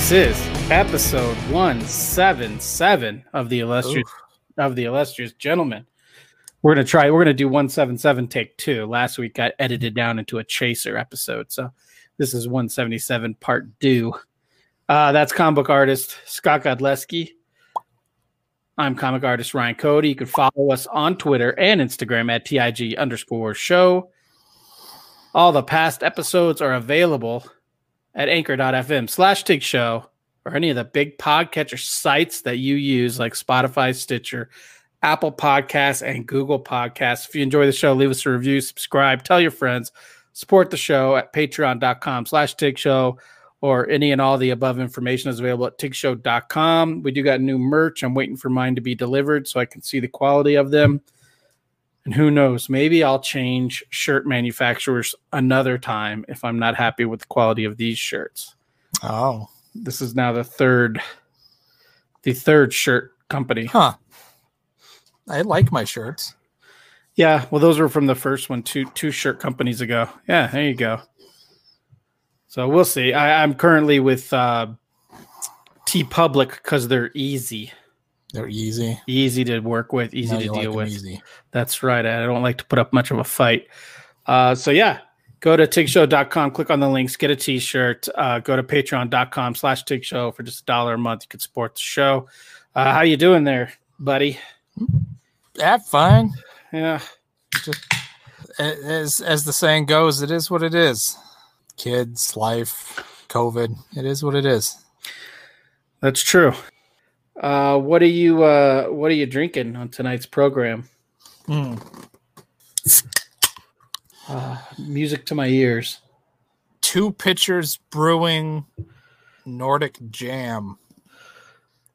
This is episode 177 of the illustrious of the illustrious gentleman. We're gonna try. We're gonna do 177 take two. Last week got edited down into a chaser episode, so this is 177 part two. Uh, that's comic book artist Scott Godlewski. I'm comic artist Ryan Cody. You can follow us on Twitter and Instagram at TIG underscore show. All the past episodes are available at anchor.fm slash TIG show or any of the big podcatcher sites that you use like Spotify, Stitcher, Apple Podcasts, and Google Podcasts. If you enjoy the show, leave us a review, subscribe, tell your friends, support the show at patreon.com slash TIG show or any and all the above information is available at tigshow.com. We do got new merch. I'm waiting for mine to be delivered so I can see the quality of them. And who knows, maybe I'll change shirt manufacturers another time if I'm not happy with the quality of these shirts. Oh, This is now the third the third shirt company. huh. I like my shirts. Yeah, well those were from the first one two two shirt companies ago. Yeah, there you go. So we'll see. I, I'm currently with uh TeePublic because they're easy. They're easy. Easy to work with, easy Now to deal like with. Easy. That's right. I don't like to put up much of a fight. Uh, so yeah, go to tigshow.com, click on the links, get a t-shirt, uh, go to patreon.com slash tigshow for just a dollar a month. You can support the show. Uh, how you doing there, buddy? Yeah, fine. Yeah. As as the saying goes, it is what it is. Kids, life, COVID. It is what it is. That's true. Uh, what are you uh, what are you drinking on tonight's program? Hmm. Uh, music to my ears. Two pitchers brewing Nordic Jam.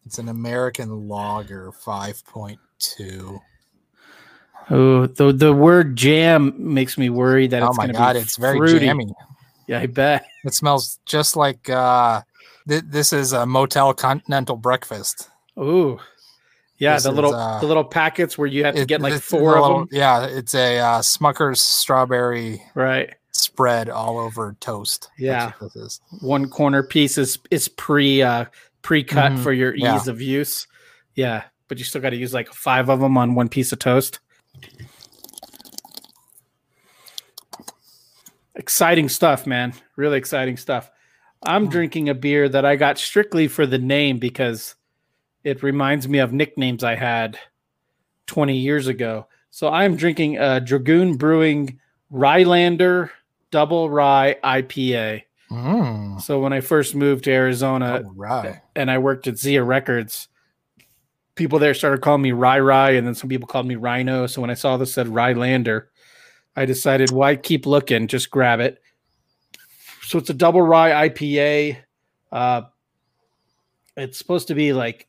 It's an American lager, five point two. Oh, the the word jam makes me worry that Oh it's my going to god, it's very fruity. jammy. Yeah, I bet. It smells just like uh th- this is a motel continental breakfast. Ooh, yeah, This the is, little uh, the little packets where you have to It- get like four a of them. Yeah, it's a uh, Smucker's strawberry Right. spread all over toast. Yeah. this is. One corner piece is is pre uh pre cut Mhm, for your ease yeah. of use. Yeah, but you still got to use like five of them on one piece of toast. Exciting stuff, man. Really exciting stuff. I'm Mm. drinking a beer that I got strictly for the name because it reminds me of nicknames I had 20 years ago. So I'm drinking a Dragoon Brewing Rylander Double Rye IPA. Mm, So when I first moved to Arizona right. and I worked at Zia Records, people there started calling me Rye Rye, and then some people called me Rhino. So when I saw this said Rylander, I decided why keep looking, just grab it. So it's a double rye IPA. Uh, it's supposed to be like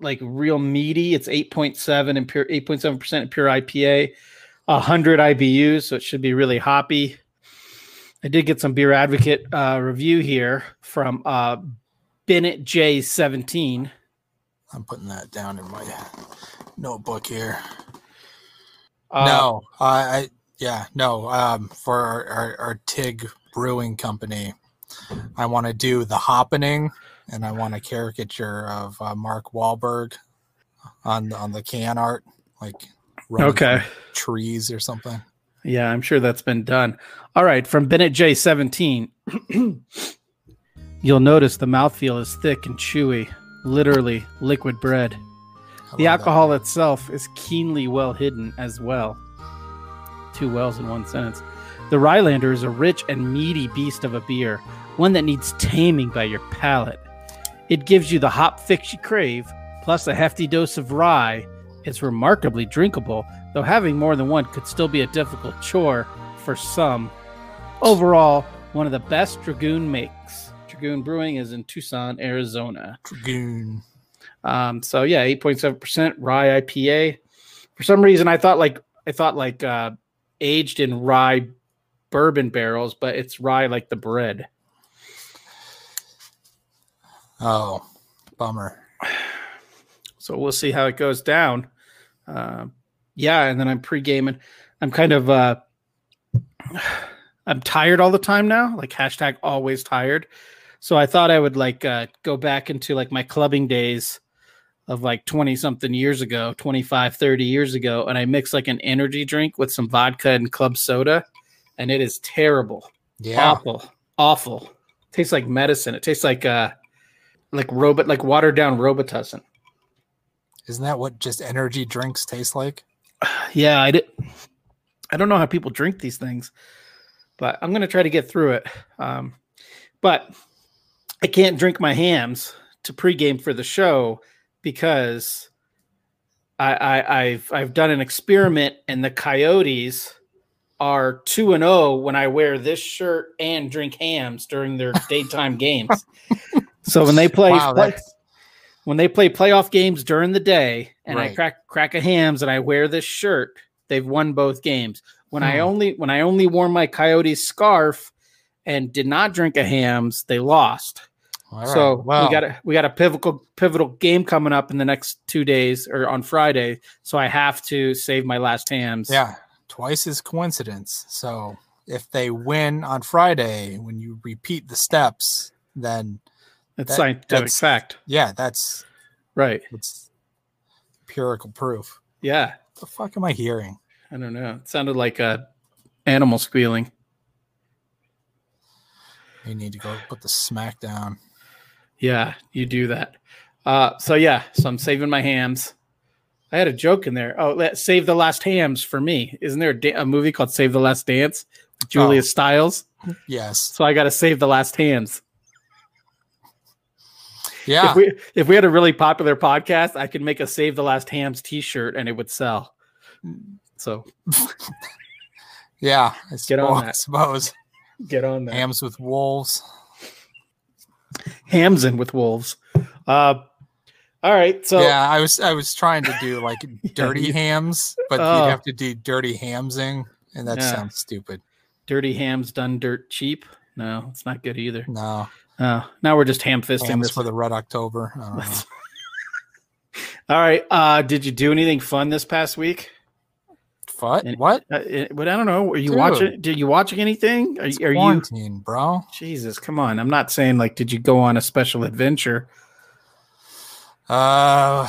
like real meaty. It's 8.7 and pure 8.7% pure IPA, 100 IBUs, so it should be really hoppy. I did get some beer advocate uh, review here from uh, Bennett J17. I'm putting that down in my notebook here. Uh, no, I, I yeah, no. Um, for our, our, our TIG Brewing Company, I want to do the happening, and I want a caricature of uh, Mark Wahlberg on on the can art, like Okay. trees or something. Yeah, I'm sure that's been done. All right, from Bennett J17. You'll notice the mouthfeel is thick and chewy, literally liquid bread. The love that. alcohol itself is keenly well hidden as well. Two wells in one sentence. The Rylander is a rich and meaty beast of a beer, one that needs taming by your palate. It gives you the hop fix you crave, plus a hefty dose of rye. It's remarkably drinkable, though having more than one could still be a difficult chore for some. Overall, one of the best Dragoon makes. Dragoon Brewing is in Tucson, Arizona. Dragoon. Um, so yeah, eight point seven percent rye IPA. For some reason, I thought like I thought like uh, aged in rye bourbon barrels, but it's rye like the bread. Oh, bummer. So we'll see how it goes down. Uh, yeah, and then I'm pre gaming. I'm kind of uh, I'm tired all the time now. Like hashtag always tired. So I thought I would like uh, go back into like my clubbing days of like 20 something years ago, 25, 30 years ago. And I mix like an energy drink with some vodka and club soda. And it is terrible. Yeah. Awful. Awful. tastes like medicine. It tastes like uh like robot like watered down Robitussin. Isn't that what just energy drinks taste like? Yeah, I did. I don't know how people drink these things, but I'm gonna try to get through it. Um, but I can't drink my Hamm's to pregame for the show because I, I I've I've done an experiment and the Coyotes are two and zero oh when I wear this shirt and drink Hamm's during their daytime games. So when they play, Wow, play- when they play playoff games during the day and I crack crack a Hamm's and I wear this shirt, they've won both games. When I Hmm. only when I only wore my Coyotes scarf and did not drink a Hamm's, they lost. All right, so we got a we got a pivotal pivotal game coming up in the next two days or on Friday. So I have to save my last Hamm's. yeah, twice is coincidence. So if they win on Friday, when you repeat the steps, then it's that- scientific that's- fact. yeah, that's Right. it's empirical proof. Yeah. What the fuck am I hearing? I don't know. It sounded like a animal squealing. You need to go put the smack down. Yeah, you do that. Uh, so yeah, so I'm saving my Hamm's. I had a joke in there. Oh, let save the last Hamm's for me. Isn't there a, da- a movie called Save the Last Dance? with Julia Oh. Stiles. Yes. So I got to save the last Hamm's. Yeah. If we if we had a really popular podcast, I could make a Save the Last Hams T-shirt and it would sell. So yeah. I Get on suppose- that. suppose. get on that. Hams with wolves. Hams in with wolves. Uh, all right. So yeah, I was I was trying to do like dirty you- hams, but Oh. you'd have to do dirty hamsing, and that Yeah. sounds stupid. dirty hams done dirt cheap. No, it's not good either. No, Uh, now we're just ham fisting this. for the Red October. I. All right. Uh, did you do anything fun this past week? what? And- What? Uh, it- but I don't know. Are you Dude. watching? Did you watching anything? Are, It's are you? quarantine, bro? Jesus, come on! I'm not saying like, did you go on a special adventure? Uh,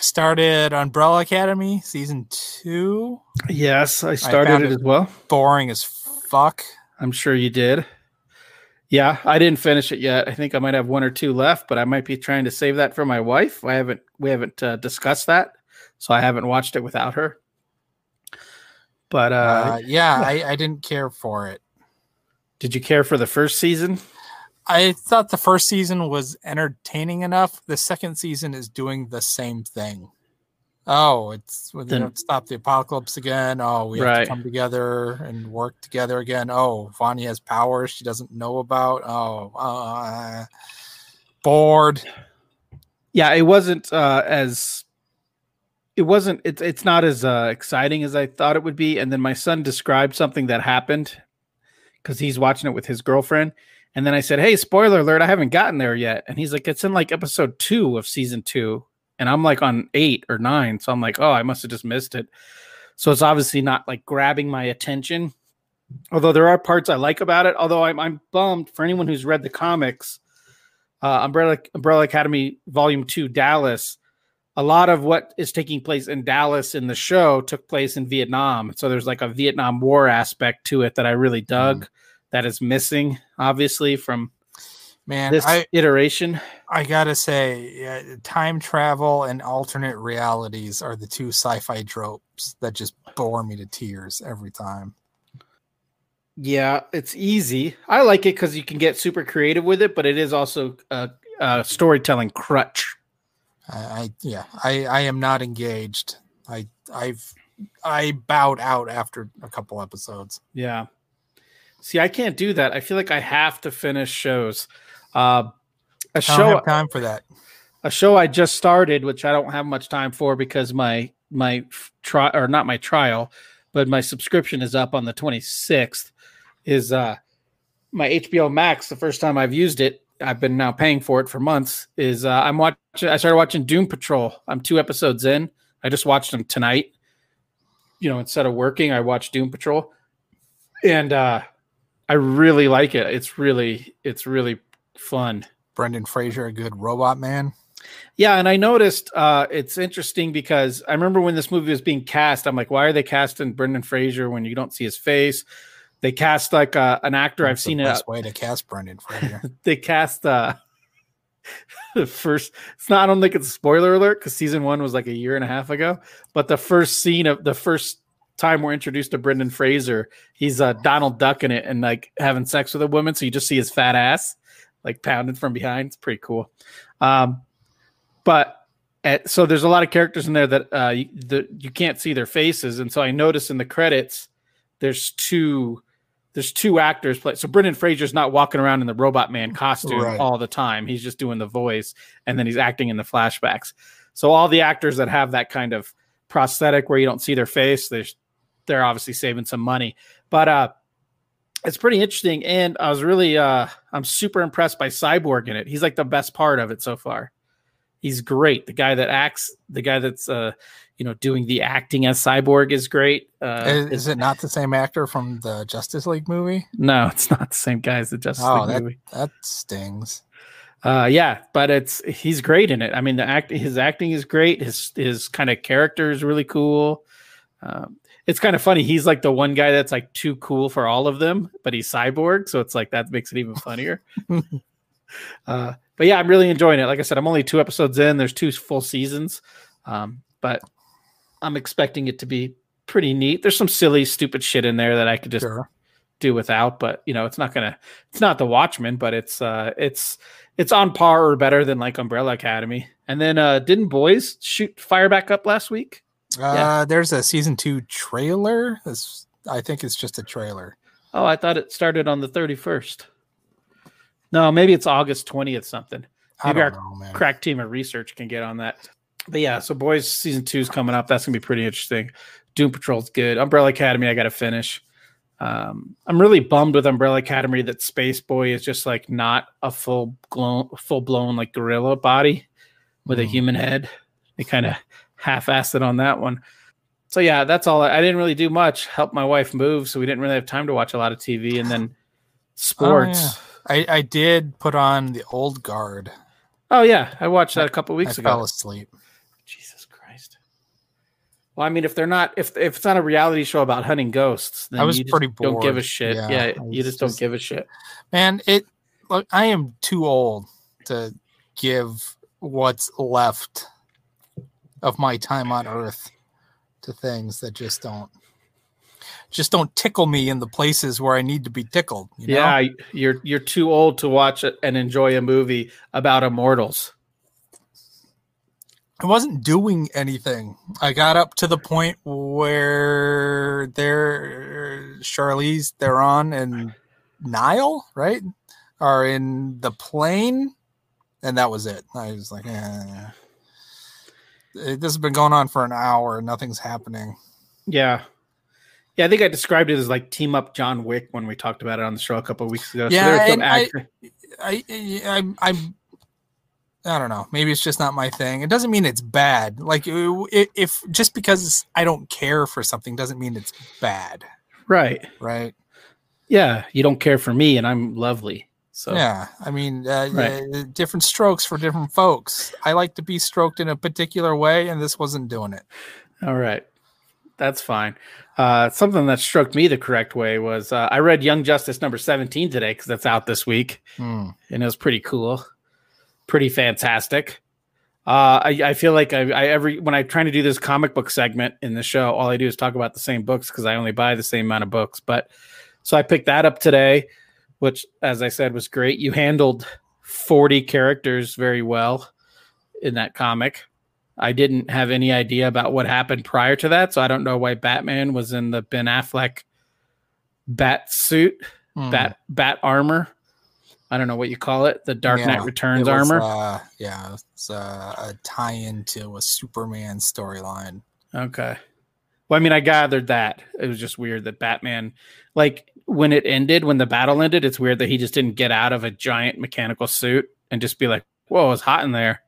started Umbrella Academy season two. Yes, I started it it- as well. Boring as fuck. I'm sure you did. Yeah, I didn't finish it yet. I think I might have one or two left, but I might be trying to save that for my wife. I haven't we haven't uh, discussed that, so I haven't watched it without her. But uh, Uh, yeah, I, I didn't care for it. did you care for the first season? I thought the first season was entertaining enough. The second season is doing the same thing. Oh, it's we Then- to stop the apocalypse again. Oh, we have to come together and work together again. Oh, Vanya has powers she doesn't know about. Oh, uh, bored. yeah it wasn't uh as it wasn't it's it's not as uh exciting as i thought it would be and then my son described something that happened because he's watching it with his girlfriend and then i said hey spoiler alert i haven't gotten there yet and he's like it's in like episode two of season two and i'm like on eight or nine so i'm like oh i must have just missed it so it's obviously not like grabbing my attention although there are parts i like about it although i'm, I'm bummed for anyone who's read the comics uh, Umbrella Umbrella Academy Volume Two Dallas. A lot of what is taking place in Dallas in the show took place in Vietnam, so there's like a Vietnam War aspect to it that I really dug. That is missing, obviously, from Man, this I iteration. I gotta say, yeah, time travel and alternate realities are the two sci-fi tropes that just bore me to tears every time. Yeah, it's easy. I like it because you can get super creative with it, but it is also a, a storytelling crutch. I, I yeah, I I am not engaged. I I've I bowed out after a couple episodes. Yeah. See, I can't do that. I feel like I have to finish shows. Uh, a I don't show have time for that. a show I just started, which I don't have much time for because my my trial or not my trial, but my subscription is up on the 26th. Is uh my HBO Max the first time I've used it? I've been now paying for it for months. Is uh, I'm watching. I started watching Doom Patrol. I'm two episodes in. I just watched them tonight. You know, instead of working, I watched Doom Patrol, and uh, I really like it. It's really, it's really fun. Brendan Fraser, a good robot man. Yeah, and I noticed uh, it's interesting because I remember when this movie was being cast, I'm like, why are they casting Brendan Fraser when you don't see his face? They cast like uh, an actor That's I've seen it. best way to cast Brendan Fraser. They cast uh, the first. It's not. I don't think it's a spoiler alert because season one was like a year and a half ago. But the first scene of the first time we're introduced to Brendan Fraser, he's uh, Donald Duck in it and like having sex with a woman, so you just see his fat ass like pounded from behind. It's pretty cool. Um, but at, so there's a lot of characters in there that uh, you, the, you can't see their faces, and so I noticed in the credits there's two there's two actors play. So Brendan Fraser's not walking around in the Robot Man costume Right. all the time. He's just doing the voice, and then he's acting in the flashbacks. So all the actors that have that kind of prosthetic where you don't see their face, they're they're obviously saving some money. But uh, it's pretty interesting, and I was really uh, I'm super impressed by Cyborg in it. He's like the best part of it so far. He's great. The guy that acts, the guy that's uh, you know doing the acting as Cyborg is great. Uh, is, is it not the same actor from the Justice League movie? no, it's not the same guy as the Justice Oh, League that- movie. That stings. Uh, yeah, but it's he's great in it. I mean, the act his acting is great. His his kind of character is really cool. Um, it's kind of funny. He's like the one guy that's like too cool for all of them, but he's cyborg, so it's like that makes it even funnier. uh, but yeah, I'm really enjoying it. Like I said, I'm only two episodes in. There's two full seasons, um, but I'm expecting it to be pretty neat. There's some silly, stupid shit in there that I could just Sure. do without but you know it's not gonna it's not the watchmen but it's uh it's it's on par or better than like umbrella academy and then uh didn't boys shoot fire back up last week Uh, Yeah. There's a season two trailer. This, I think it's just a trailer. oh i thought it started on the 31st no maybe it's august 20th something Maybe our know, crack team of research can get on that but yeah so boys season two is coming up that's gonna be pretty interesting doom patrol's good umbrella academy i gotta finish um, I'm really bummed with Umbrella Academy that Space Boy is just like not a full blown, full blown like gorilla body with a Mm. human head. They kind of half assed it on that one. So yeah, that's all. I, I didn't really do much. Help my wife move, so we didn't really have time to watch a lot of TV. And then oh, sports. I, I did put on the old guard. Oh yeah, I watched that a couple weeks I ago. fell asleep. Jesus Christ. Well, I mean, if they're not, if if it's not a reality show about hunting ghosts, then I was you just pretty don't give a shit. Yeah, Yeah, you was just don't give a shit. Man, it look, I am too old to give what's left of my time on earth to things that just don't just don't tickle me in the places where I need to be tickled. You know? Yeah, you're you're too old to watch and enjoy a movie about immortals. I wasn't doing anything. I got up to the point where they're Charlize Theron and Nile, right? Are in the plane, and that was it. I was like, eh. It- this has been going on for an hour. and Nothing's happening. Yeah. Yeah, I think I described it as like team up John Wick when we talked about it on the show a couple of weeks ago. Yeah, there are some and I- I, I, I'm, I'm, I don't know. Maybe it's just not my thing. It doesn't mean it's bad. Like if just because I don't care for something doesn't mean it's bad, right. right? Yeah, you don't care for me and I'm lovely. So Yeah, I mean, uh, Right. uh, different strokes for different folks. I like to be stroked in a particular way, and this wasn't doing it. All right. That's fine. Uh, something that struck me the correct way was uh, I read Young Justice number 17 today because that's out this week. Hmm. and it was pretty cool, pretty fantastic. Uh, I, I feel like I, I every when I'm trying to do this comic book segment in the show, all I do is talk about the same books because I only buy the same amount of books. But so I picked that up today, which, as I said, was great. You handled 40 characters very well in that comic. I didn't have any idea about what happened prior to that, so I don't know why Batman was in the Ben Affleck bat suit Hmm. bat bat armor. I don't know what you call it. The Dark Yeah, Knight Returns was, armor. Uh, yeah, it's uh, a tie-in to a Superman storyline. okay. Well, I mean, I gathered that it was just weird that Batman, like when it ended, when the battle ended, it's weird that he just didn't get out of a giant mechanical suit and just be like, "Whoa, it's hot in there."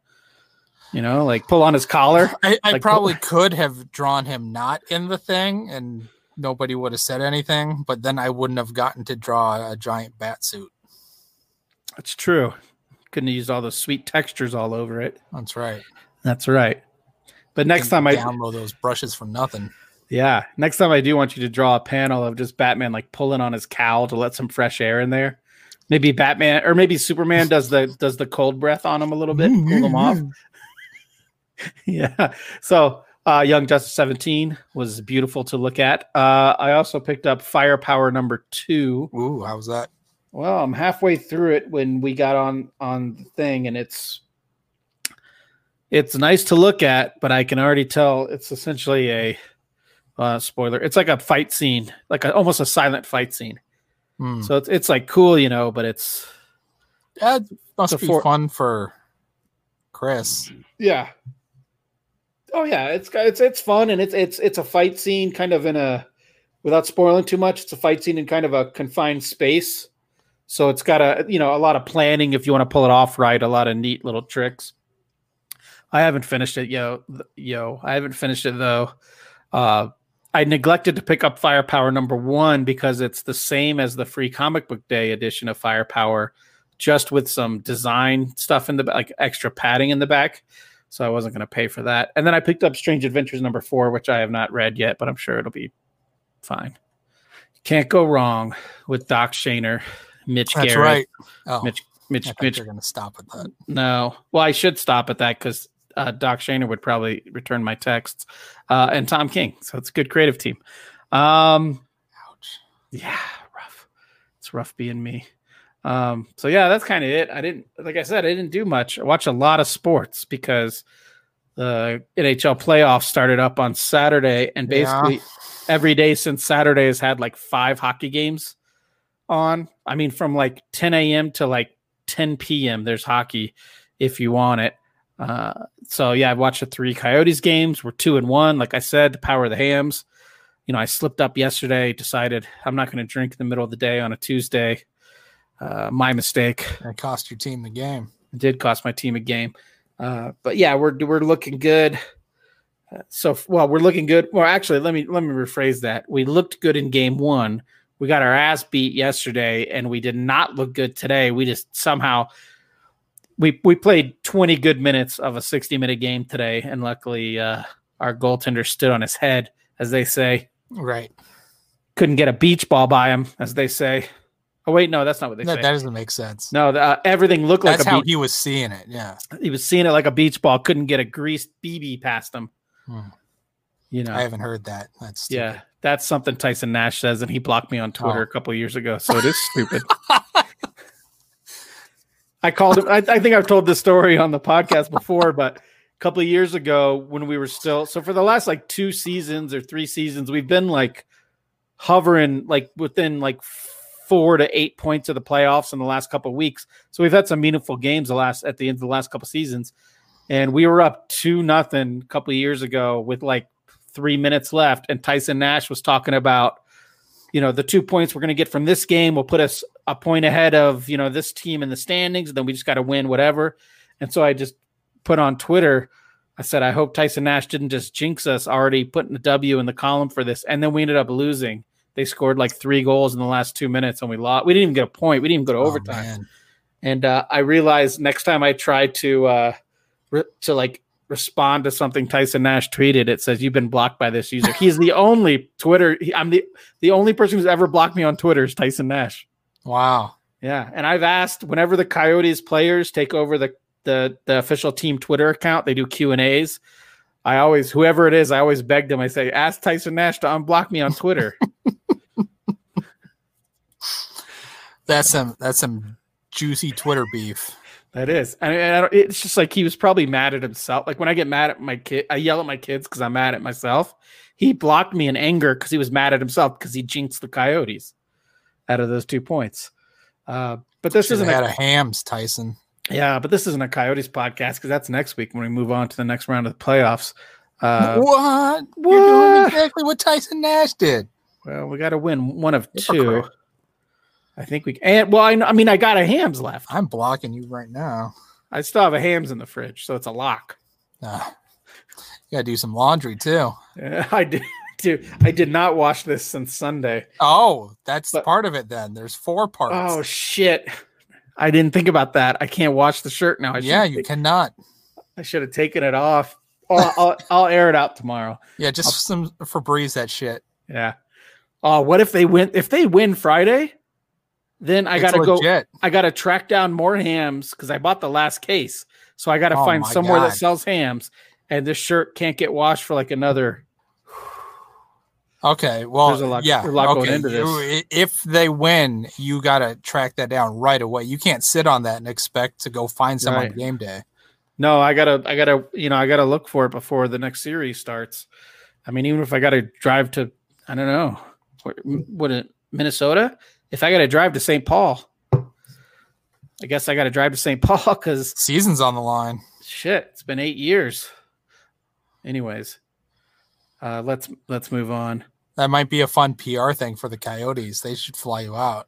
You know, like pull on his collar. I, I Like, probably could have drawn him not in the thing, and nobody would have said anything. But then I wouldn't have gotten to draw a giant bat suit. That's true. Couldn't have used all those sweet textures all over it. That's right. That's right. But next time I download those brushes for nothing. Yeah. Next time I do want you to draw a panel of just Batman like pulling on his cowl to let some fresh air in there. Maybe Batman or maybe Superman does the does the cold breath on him a little bit, cool him off. yeah. So uh, Young Justice 17 was beautiful to look at. Uh, I also picked up Firepower number two. Ooh, how was that? Well, I'm halfway through it when we got on on the thing, and it's it's nice to look at, but I can already tell it's essentially a uh, spoiler. It's like a fight scene, like a, almost a silent fight scene. Hmm. So it's it's like cool, you know, but it's that must be for, fun for Chris. Yeah. Oh yeah, it's it's it's fun and it's it's it's a fight scene kind of in a without spoiling too much. It's a fight scene in kind of a confined space. So it's got a you know a lot of planning if you want to pull it off right, a lot of neat little tricks. I haven't finished it, yo, yo. I haven't finished it though. Uh, I neglected to pick up Firepower number one because it's the same as the free comic book day edition of Firepower, just with some design stuff in the like extra padding in the back. So I wasn't going to pay for that. And then I picked up Strange Adventures number four, which I have not read yet, but I'm sure it'll be fine. Can't go wrong with Doc Shaner, Mitch That's Gerads. right. Oh, Mitch, Mitch, Mitch. You're going to stop at that. No. Well, I should stop at that because uh, Doc Shaner would probably return my texts, uh, and Tom King. So it's a good creative team. Um, Ouch. Yeah, rough. It's rough being me. Um, so yeah, that's kind of it. I didn't, like I said, I didn't do much. I watch a lot of sports because the NHL playoffs started up on Saturday, and basically yeah. every day since Saturday has had like five hockey games on. I mean, from like 10 a.m. to like 10 p.m. There's hockey if you want it. Uh, so yeah, I watched the three Coyotes games. We're two and one. Like I said, the power of the Hamm's. You know, I slipped up yesterday. Decided I'm not going to drink in the middle of the day on a Tuesday. Uh, my mistake. It cost your team the game. It did cost my team a game. Uh, but yeah, we're we're looking good. Uh, so well, we're looking good. Well, actually, let me let me rephrase that. We looked good in game one. We got our ass beat yesterday, and we did not look good today. We just somehow we we played 20 good minutes of a 60 minute game today, and luckily uh, our goaltender stood on his head, as they say. Right. Couldn't get a beach ball by him, as they say. Oh wait, no, that's not what they no, say. That doesn't make sense. No, uh, everything looked that's like a how he was seeing it. Yeah, he was seeing it like a beach ball. Couldn't get a greased BB past him. Hmm. You know, I haven't heard that. That's stupid. yeah, that's something Tyson Nash says, and he blocked me on Twitter oh. a couple years ago. So it is stupid. I called him. I, I, think I've told this story on the podcast before, but a couple of years ago when we were still so for the last like two seasons or three seasons, we've been like hovering like within like four to eight points of the playoffs in the last couple of weeks. So we've had some meaningful games the last at the end of the last couple of seasons. And we were up two nothing a couple of years ago with like three minutes left. And Tyson Nash was talking about, you know, the two points we're going to get from this game will put us a point ahead of, you know, this team in the standings. And then we just got to win whatever. And so I just put on Twitter, I said, I hope Tyson Nash didn't just jinx us already putting a W in the column for this. And then we ended up losing. They scored like three goals in the last two minutes, and we lost. We didn't even get a point. We didn't even go to oh, overtime. Man. And uh, I realized next time I try to uh, re- to like respond to something Tyson Nash tweeted, it says you've been blocked by this user. He's the only Twitter. He, I'm the the only person who's ever blocked me on Twitter is Tyson Nash. Wow. Yeah, and I've asked whenever the Coyotes players take over the the the official team Twitter account, they do Q and A's. I always, whoever it is, I always beg them. I say, ask Tyson Nash to unblock me on Twitter. That's some that's some juicy Twitter beef. That is. I mean, it's just like he was probably mad at himself. Like when I get mad at my kid, I yell at my kids because I'm mad at myself. He blocked me in anger because he was mad at himself because he jinxed the Coyotes out of those two points. Uh, but this isn't had a, a Hamm's, Tyson. Yeah, but this isn't a Coyotes podcast because that's next week when we move on to the next round of the playoffs. Uh, what? what? You're doing exactly what Tyson Nash did. Well, we got to win one of two. I think we and well, I, I mean, I got a Hamm's left. I'm blocking you right now. I still have a Hamm's in the fridge, so it's a lock. Uh, you gotta do some laundry too. Yeah, I did. I did not wash this since Sunday. Oh, that's but, part of it. Then there's four parts. Oh shit! I didn't think about that. I can't wash the shirt now. I yeah, you cannot. I should have taken it off. I'll, I'll, I'll air it out tomorrow. Yeah, just some Febreze that shit. Yeah. Oh, what if they win? If they win Friday, then I It's gotta go. I gotta track down more Hamm's because I bought the last case. So I gotta Oh find somewhere that sells Hamm's, and this shirt can't get washed for like another. Okay, well, There's a lot- yeah, a lot going okay. into this. If they win, you gotta track that down right away. You can't sit on that and expect to go find some Right. on game day. No, I gotta, I gotta, you know, I gotta look for it before the next series starts. I mean, even if I gotta drive to, I don't know, what, what Minnesota. If I gotta drive to St. Paul, I guess I gotta drive to St. Paul because Season's on the line. shit, it's been eight years. Anyways, uh, let's let's move on. That might be a fun PR thing for the Coyotes. They should fly you out.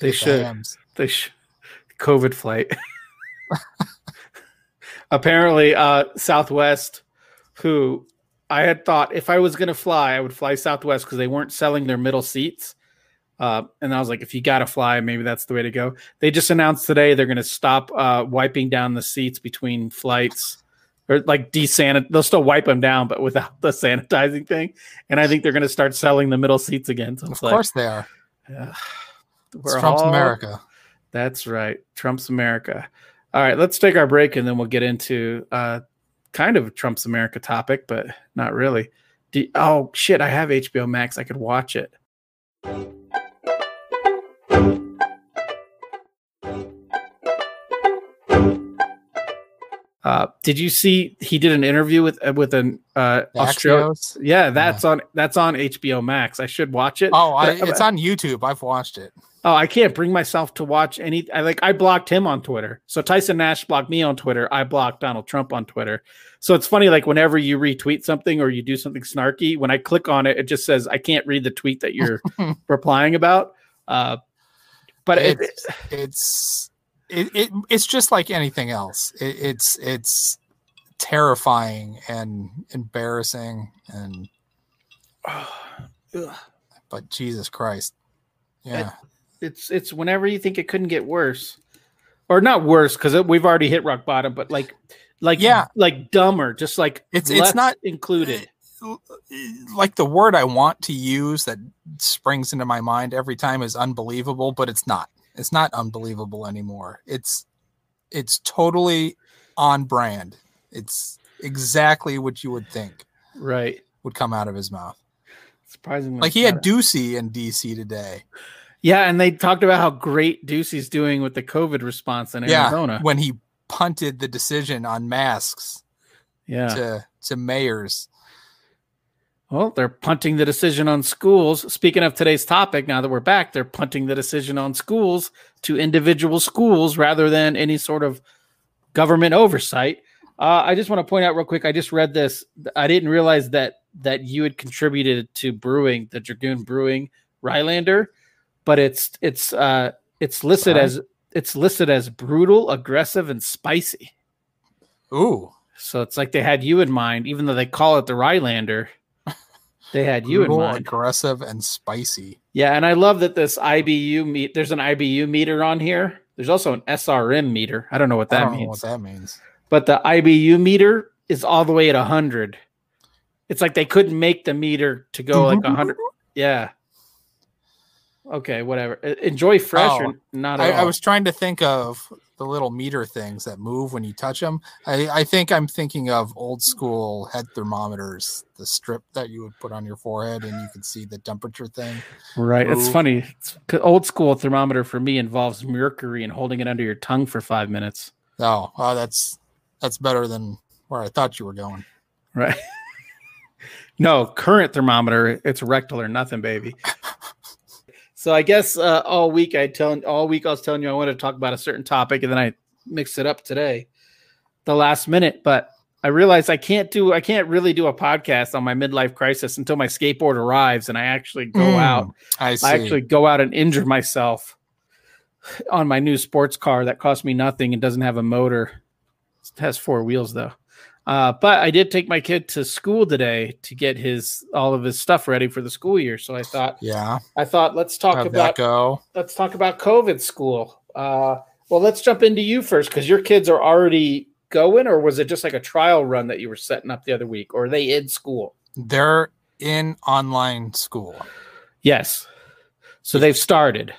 They get the should. Hamm's. the COVID flight. Apparently, uh, Southwest, who I had thought if I was going to fly, I would fly Southwest because they weren't selling their middle seats. Uh, and I was like, if you got to fly, maybe that's the way to go. They just announced today they're going to stop uh, wiping down the seats between flights or like desanit. They'll still wipe them down, but without the sanitizing thing. And I think they're going to start selling the middle seats again. So Of like, course they are. yeah, It's Trump's all- America. that's right. Trump's America. All right, let's take our break and then we'll get into uh, kind of Trump's America topic, but not really. Do, oh, shit. I have HBO Max. I could watch it. Uh, did you see he did an interview with uh, with an uh, The Australia? Axios? Yeah, that's on that's on HBO Max. I should watch it. Oh, I, it's on YouTube. I've watched it. Oh, I can't bring myself to watch any. I like I blocked him on Twitter. So Tyson Nash blocked me on Twitter. I blocked Donald Trump on Twitter. So it's funny, like whenever you retweet something or you do something snarky, when I click on it, it just says I can't read the tweet that you're replying about. Uh, but it, it's it's it, it it's just like anything else. It, it's it's terrifying and embarrassing and but Jesus Christ. Yeah. it's it's whenever you think it couldn't get worse, or not worse because we've already hit rock bottom, but like like Yeah. like dumber, just like It's- it's not- included. Uh, like the word I want to use that springs into my mind every time is unbelievable, but it's not. It's not unbelievable anymore. It's it's totally on brand. It's exactly what you would think Right. would come out of his mouth. Surprisingly, Like he had. Ducey in DC today. Yeah, and they talked about how great Ducey's doing with the COVID response in Yeah, Arizona. when he punted the decision on masks Yeah. to to mayors. Well, they're punting the decision on schools. Speaking of today's topic, now that we're back, they're punting the decision on schools to individual schools rather than any sort of government oversight. Uh, I just want to point out real quick. I just read this. I didn't realize that that you had contributed to brewing the Dragoon Brewing Rylander, but it's it's uh, it's listed as it's listed as brutal, aggressive, and spicy. Ooh, So it's like they had you in mind, even though they call it the Rylander. They had you in brutal, mind. aggressive, and spicy. Yeah, and I love that this IBU meet. There's an IBU meter on here. There's also an SRM meter. I don't know what I that don't know means, what that means. but the IBU meter is all the way at hundred. It's like they couldn't make the meter to go like mm-hmm. hundred. Yeah. Okay, whatever. Enjoy fresh Oh, or not I. I was trying to think of the little meter things that move when you touch them. I, I think I'm thinking of old school head thermometers, the strip that you would put on your forehead and you could see the temperature thing. right. It's funny. It's, old school thermometer for me involves mercury and holding it under your tongue for five minutes. Oh, oh that's that's better than where I thought you were going. Right. no, current thermometer, it's rectal or nothing, baby. so I guess uh, all week I tell all week I was telling you I wanted to talk about a certain topic, and then I mixed it up today, the last minute. But I realized I can't do I can't really do a podcast on my midlife crisis until my skateboard arrives and I actually go Mm, out. I see. I actually go out and injure myself on my new sports car that cost me nothing and doesn't have a motor. It has four wheels though. Uh, but I did take my kid to school today to get his all of his stuff ready for the school year. So I thought yeah. I thought let's talk How'd about let's talk about COVID school. Uh, Well, let's jump into you first because your kids are already going, or was it just like a trial run that you were setting up the other week, or are they in school? They're in online school. Yes. So they've started.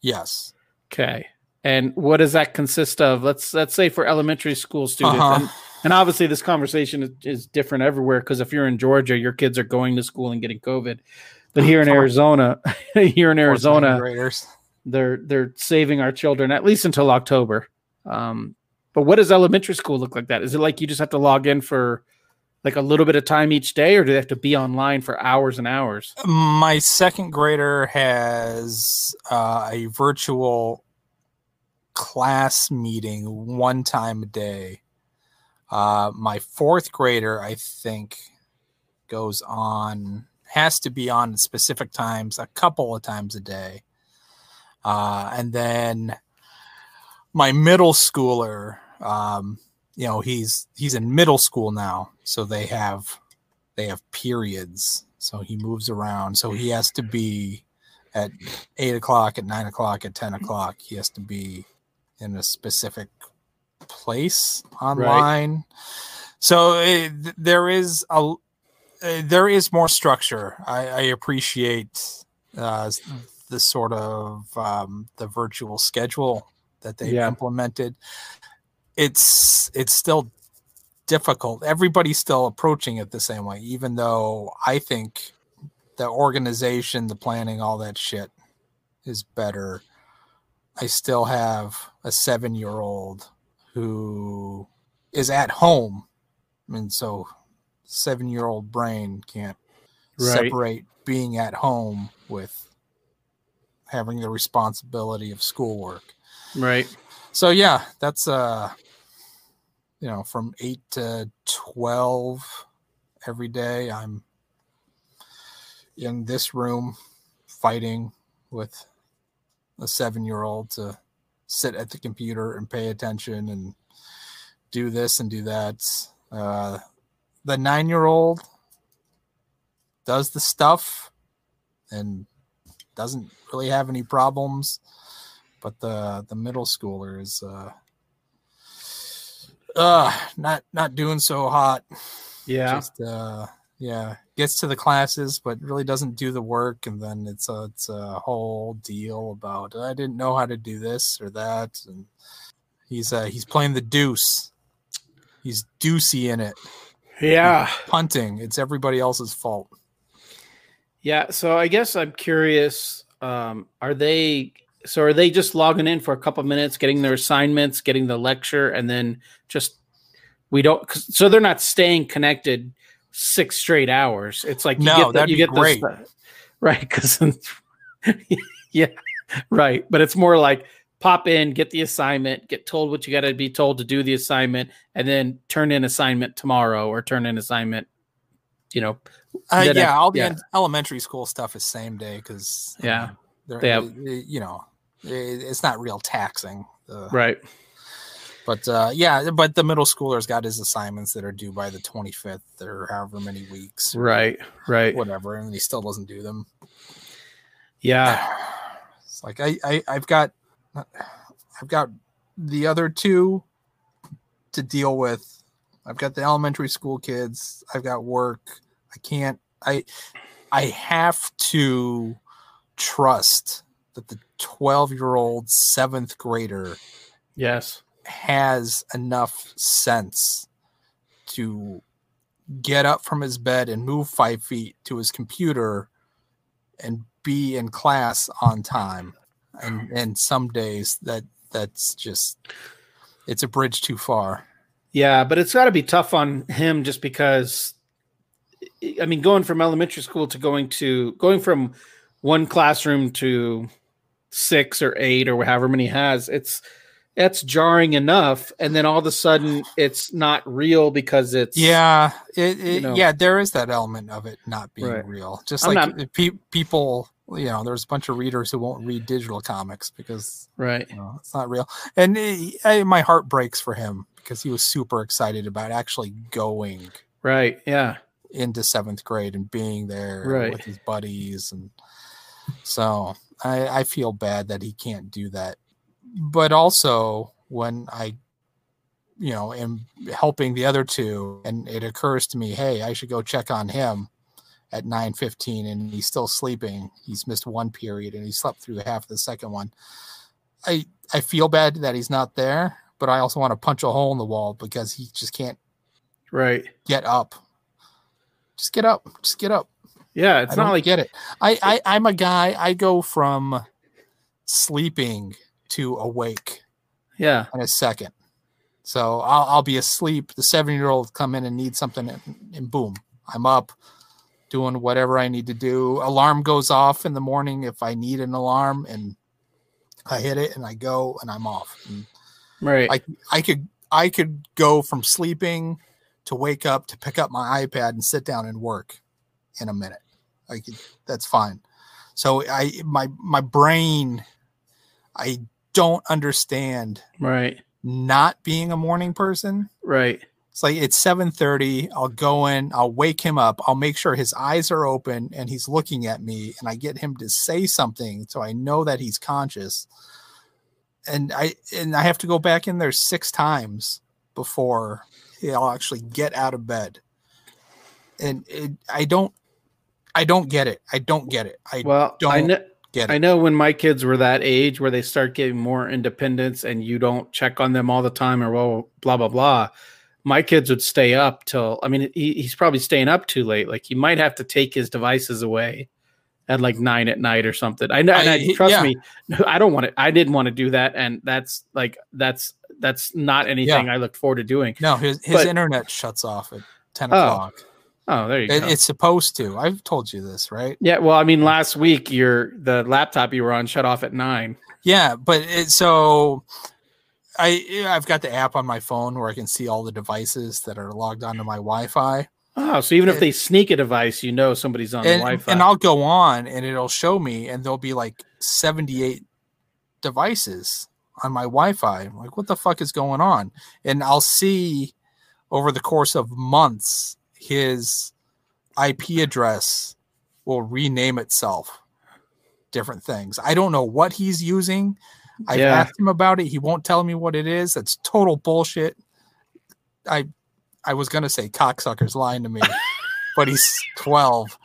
Yes. Okay. And what does that consist of? Let's let's say for elementary school students, Uh-huh. And, obviously this conversation is, is different everywhere because if you're in Georgia, your kids are going to school and getting COVID. But here in Arizona, here in Arizona, they're they're saving our children at least until October. Um, but what does elementary school look like? That is it like you just have to log in for like a little bit of time each day, or do they have to be online for hours and hours? My second grader has uh, a virtual class meeting one time a day. Uh, my fourth grader, I think, goes on, has to be on specific times, a couple of times a day. Uh, and then my middle schooler, um, you know, he's he's in middle school now, so they have they have periods. So he moves around. So he has to be at eight o'clock, at nine o'clock, at ten o'clock. He has to be in a specific place online. So eh, th- there is a uh, there is more structure. I, I appreciate uh, the sort of um, the virtual schedule that they've Yeah. implemented. It's it's still difficult. Everybody's still approaching it the same way, even though I think the organization, the planning, all that shit is better. I still have a seven year old who is at home. I mean, so seven year old brain can't Right. separate being at home with having the responsibility of schoolwork. Right. So yeah, that's uh you know, from 8 to 12 every day I'm in this room fighting with a 7-year-old to sit at the computer and pay attention and do this and do that. Uh the 9-year-old does the stuff and doesn't really have any problems but the the middle schooler is uh uh not not doing so hot Yeah. just uh yeah gets to the classes but really doesn't do the work and then it's a it's a whole deal about i didn't know how to do this or that and he's uh he's playing the deuce he's deucey in it yeah. punting it's everybody else's fault Yeah. So I guess I'm curious. Um, are they so are they just logging in for a couple minutes, getting their assignments, getting the lecture, and then just we don't so they're not staying connected six straight hours. It's like you No, get the, that'd you be get great. this right because yeah right but it's more like pop in get the assignment get told what you got to be told to do the assignment and then turn in assignment tomorrow or turn in assignment you know uh, yeah all the yeah. elementary school stuff is same day because Yeah. they're, They have- you know it's not real taxing uh, right But uh, yeah, but the middle schooler's got his assignments that are due by the 25th or however many weeks, right right whatever, and he still doesn't do them. yeah It's like I, I I've got I've got the other two to deal with. I've got the elementary school kids. I've got work. I can't. I I have to trust that the 12 year old seventh grader yes has enough sense to get up from his bed and move five feet to his computer and be in class on time. And and some days that that's just it's a bridge too far. Yeah, but it's got to be tough on him just because I mean going from elementary school to going to going from one classroom to 6 or 8 or however many has it's that's jarring enough and then all of a sudden it's not real because it's yeah it, it- You know. yeah there is that element of it not being Right. real just I'm like not- pe- people you know there's a bunch of readers who won't read digital comics because right you know, it's not real. And eh, I, my heart breaks for him because he was super excited about actually going right yeah into seventh grade and being there Right. with his buddies. And so I, I feel bad that he can't do that but also when I, you know, am helping the other two, and it occurs to me, hey, I should go check on him at 9:15 and he's still sleeping. He's missed one period and he slept through half of the second one. I I feel bad that he's not there, but I also want to punch a hole in the wall because he just can't right get up. Just get up. Just get up. Yeah, it's I not like get it. I, I I'm a guy. I go from sleeping to awake yeah, in a second. So I'll, I'll be asleep. The seven year old come in and need something, and, and boom, I'm up doing whatever I need to do. Alarm goes off in the morning if I need an alarm, and I hit it and I go and I'm off. And right. I I could I could go from sleeping to wake up to pick up my iPad and sit down and work in a minute. I could, that's fine. So I my my brain I don't understand right. not being a morning person. Right. It's like it's 7:30. I'll go in, I'll wake him up, I'll make sure his eyes are open and he's looking at me and I get him to say something so I know that he's conscious. And I and I have to go back in there 6 times before he'll actually get out of bed. And it, I don't I don't get it. I don't get it. I Well, don't I know. Get I know when my kids were that age where they start getting more independence and you don't check on them all the time or well, blah blah blah. My kids would stay up till I mean he, he's probably staying up too late. Like he might have to take his devices away at like nine at night or something. I know, and I- I, trust yeah. me, I don't want it. I didn't want to do that, and that's like that's that's not anything I look forward to doing. No, his his But- internet shuts off at 10 Oh, o'clock. Oh, Oh, there you It, go. it's supposed to. I've told you this, right? yeah, well, I mean, last week your the laptop you were on shut off at nine. Yeah, but it, so I I've got the app on my phone where I can see all the devices that are logged onto my Wi-Fi, Oh, so even if they sneak a device, you know somebody's on the and, Wi-Fi. and I'll go on and it'll show me, and there'll be like seventy eight devices on my Wi-Fi. I'm like, what the fuck is going on? And I'll see over the course of months his IP address will rename itself different things. I don't know what he's using. I've Yeah. asked him about it. He won't tell me what it is. That's total bullshit. I I was gonna say cocksucker's lying to me, but he's 12.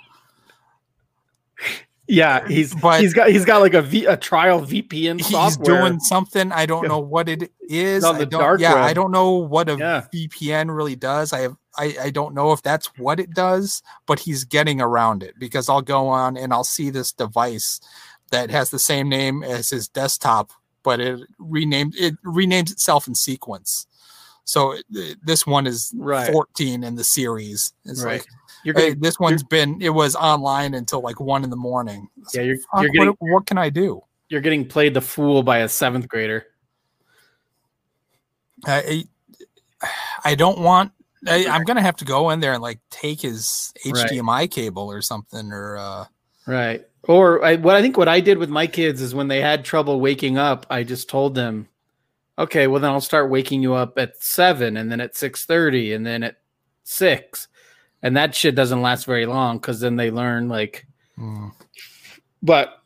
yeah, he's but- he's got he's got like a V, a trial VPN He's software. doing something. I don't know what it is. on I don't, dark yeah, I don't know what a Yeah. VPN really does. I have I, I don't know if that's what it does, but he's getting around it because I'll go on and I'll see this device that has the same name as his desktop, but it renamed it renames itself in sequence. So this one is Right. 14 in the series. It's right. like You're hey, getting this one's been it was online until like one in the morning. It's yeah, you're fuck, you're getting what, what can I do? you're getting played the fool by a seventh grader. I I don't want. I, I'm gonna have to go in there and like take his Right. HDMI cable or something, or uh, Right. Or I, what I think what I did with my kids is when they had trouble waking up, I just told them, okay, well then I'll start waking you up at seven, and then at six thirty, and then at six, and that shit doesn't last very long because then they learn like. But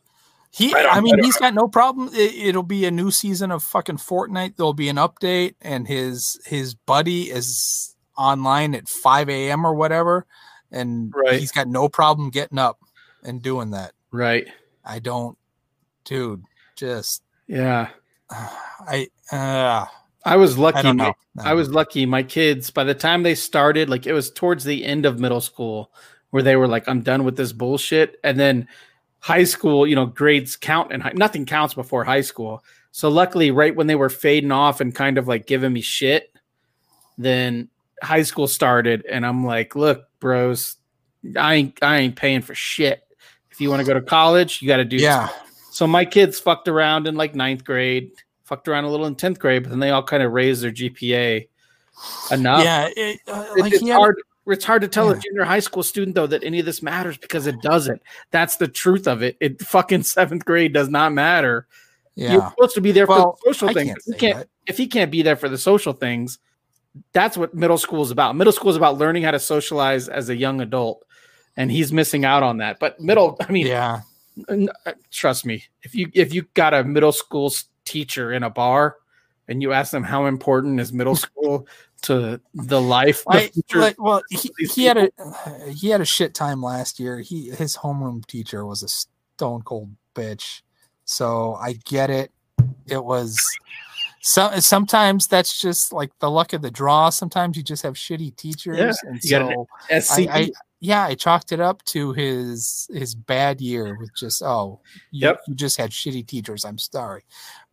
he. I I, mean, he's got no problem. It, it'll be a new season of fucking Fortnite. There'll be an update, and his his buddy is online at 5 a.m. or whatever, and Right. he's got no problem getting up and doing that. right, I don't, dude. Just yeah, I. Uh, I was lucky. I my-. I was lucky. My kids, by the time they started, like it was towards the end of middle school where they were like, I'm done with this bullshit. And then high school, you know, grades count and hi- nothing counts before high school. So luckily, right when they were fading off and kind of like giving me shit, then high school started. And I'm like, look, bros, I ain't, I ain't paying for shit. If you want to go to college, you got to do Yeah. so my kids fucked around in like ninth grade, fucked around a little in tenth grade, but then they all kind of raised their GPA enough. Yeah. It, uh, It- like it's had- hard. It's hard to tell Yeah. a junior high school student though that any of this matters because it doesn't. That's the truth of it. It fucking seventh grade does not matter. You're yeah. supposed to be there Well, for the social I things. can't If he can't, if he can't be there for the social things, that's what middle school is about. Middle school is about learning how to socialize as a young adult, and he's missing out on that. But middle, I mean, Yeah. Uh, trust me if you if you got a middle school teacher in a bar and you ask them how important is middle school to the life the I, like, well he, he had a he had a shit time last year he his homeroom teacher was a stone cold bitch so i get it it was so sometimes that's just like the luck of the draw sometimes you just have shitty teachers Yeah, and so I, I yeah i chalked it up to his his bad year with just oh you, Yep. you just had shitty teachers i'm sorry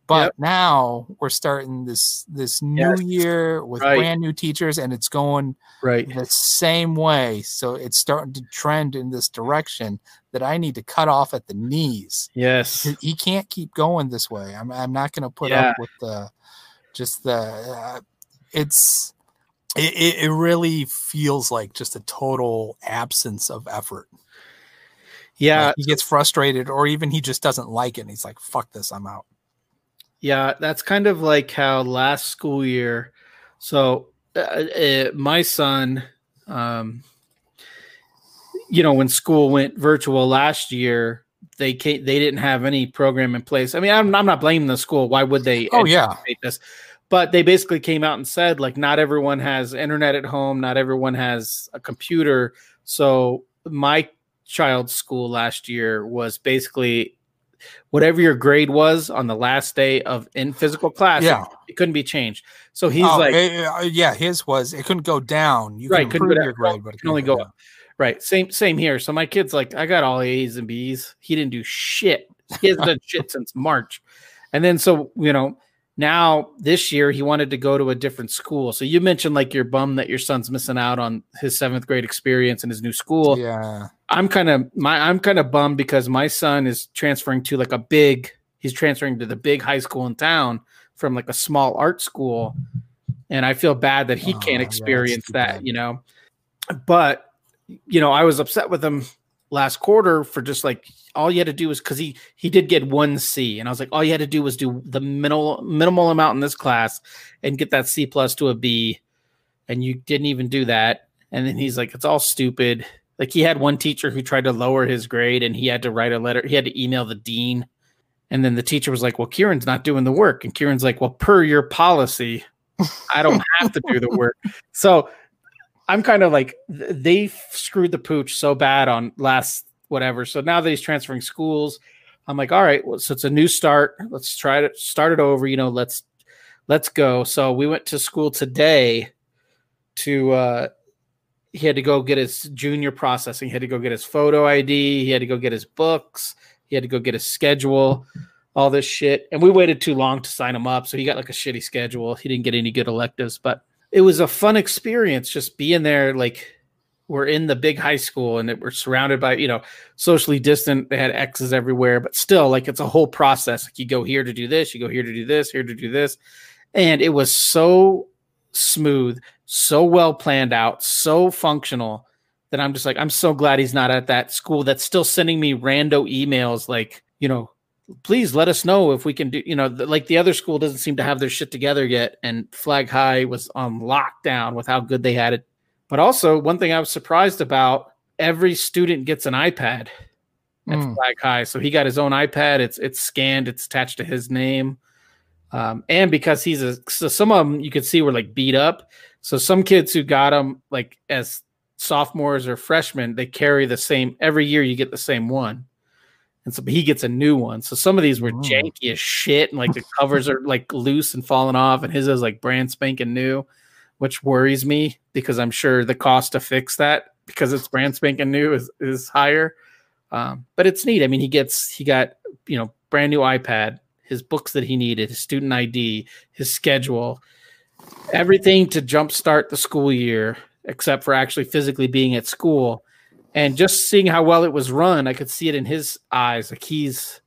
but Yep. now we're starting this this new Yes. year with Right. brand new teachers and it's going right the same way so it's starting to trend in this direction that i need to cut off at the knees yes he- he can't keep going this way i'm, I'm not going to put Yeah. up with the just the uh, it's it, it it really feels like just a total absence of effort yeah Like, he gets frustrated or even he just doesn't like it and he's like fuck this i'm out Yeah, that's kind of like how last school year. So, uh, uh, my son, um, you know, when school went virtual last year, they they didn't have any program in place. I mean, I'm, I'm not blaming the school. Why would they? oh yeah this? But they basically came out and said, like, not everyone has internet at home, not everyone has a computer. So, my child's school last year was basically whatever your grade was on the last day of in physical class. yeah it, couldn't be changed. So he's Oh, like, eh, eh, yeah his was it couldn't go down you Right, can couldn't improve go your grade but it can only go up. Right, same same here. So my kid's like, I got all A's and B's. He didn't do shit. He hasn't done shit since March. And then so you know, now this year he wanted to go to a different school. So you mentioned like you're bummed that your son's missing out on his seventh grade experience in his new school. yeah I'm kind of my I'm kind of bummed because my son is transferring to like a big he's transferring to the big high school in town from like a small art school and I feel bad that he Oh, can't experience too that, bad. you know. But you know, I was upset with him last quarter for just like all you had to do was cuz he he did get 1 C and I was like all you had to do was do the minimal minimal amount in this class and get that C plus to a B and you didn't even do that. And then he's like it's all stupid. Like he had one teacher who tried to lower his grade and he had to write a letter he had to email the dean. And then the teacher was like well kieran's not doing the work. And kieran's like well per your policy i don't have to do the work. So i'm kind of like they screwed the pooch so bad on last whatever so now that he's transferring schools i'm like all right well, so it's a new start let's try to start it over you know let's let's go so we went to school today to uh he had to go get his junior processing. He had to go get his photo ID. He had to go get his books. He had to go get his schedule, all this shit. And we waited too long to sign him up. So he got like a shitty schedule. He didn't get any good electives, but it was a fun experience just being there. Like we're in the big high school and it, we're surrounded by, you know, socially distant. They had X's everywhere, but still, like it's a whole process. Like you go here to do this, you go here to do this, here to do this. And it was so smooth so well planned out, so functional that I'm just like, I'm so glad he's not at that school that's still sending me rando emails like, you know, please let us know if we can do, you know, the, like the other school doesn't seem to have their shit together yet. And Flag High was on lockdown with how good they had it. But also, one thing I was surprised about every student gets an iPad at Mm. Flag High. So he got his own iPad. It's it's scanned. It's attached to his name. Um, and because he's a so some of them you could see were like beat up. So some kids who got them like as sophomores or freshmen, they carry the same every year. You get the same one, and so he gets a new one. So some of these were Oh. janky as shit, and like the covers are like loose and falling off, and his is like brand spanking new, which worries me because I'm sure the cost to fix that because it's brand spanking new is is higher. Um, but it's neat. I mean, he gets he got you know brand new iPad, his books that he needed, his student ID, his schedule, everything to jumpstart the school year, except for actually physically being at school. And just seeing how well it was run, I could see it in his eyes. Like he's,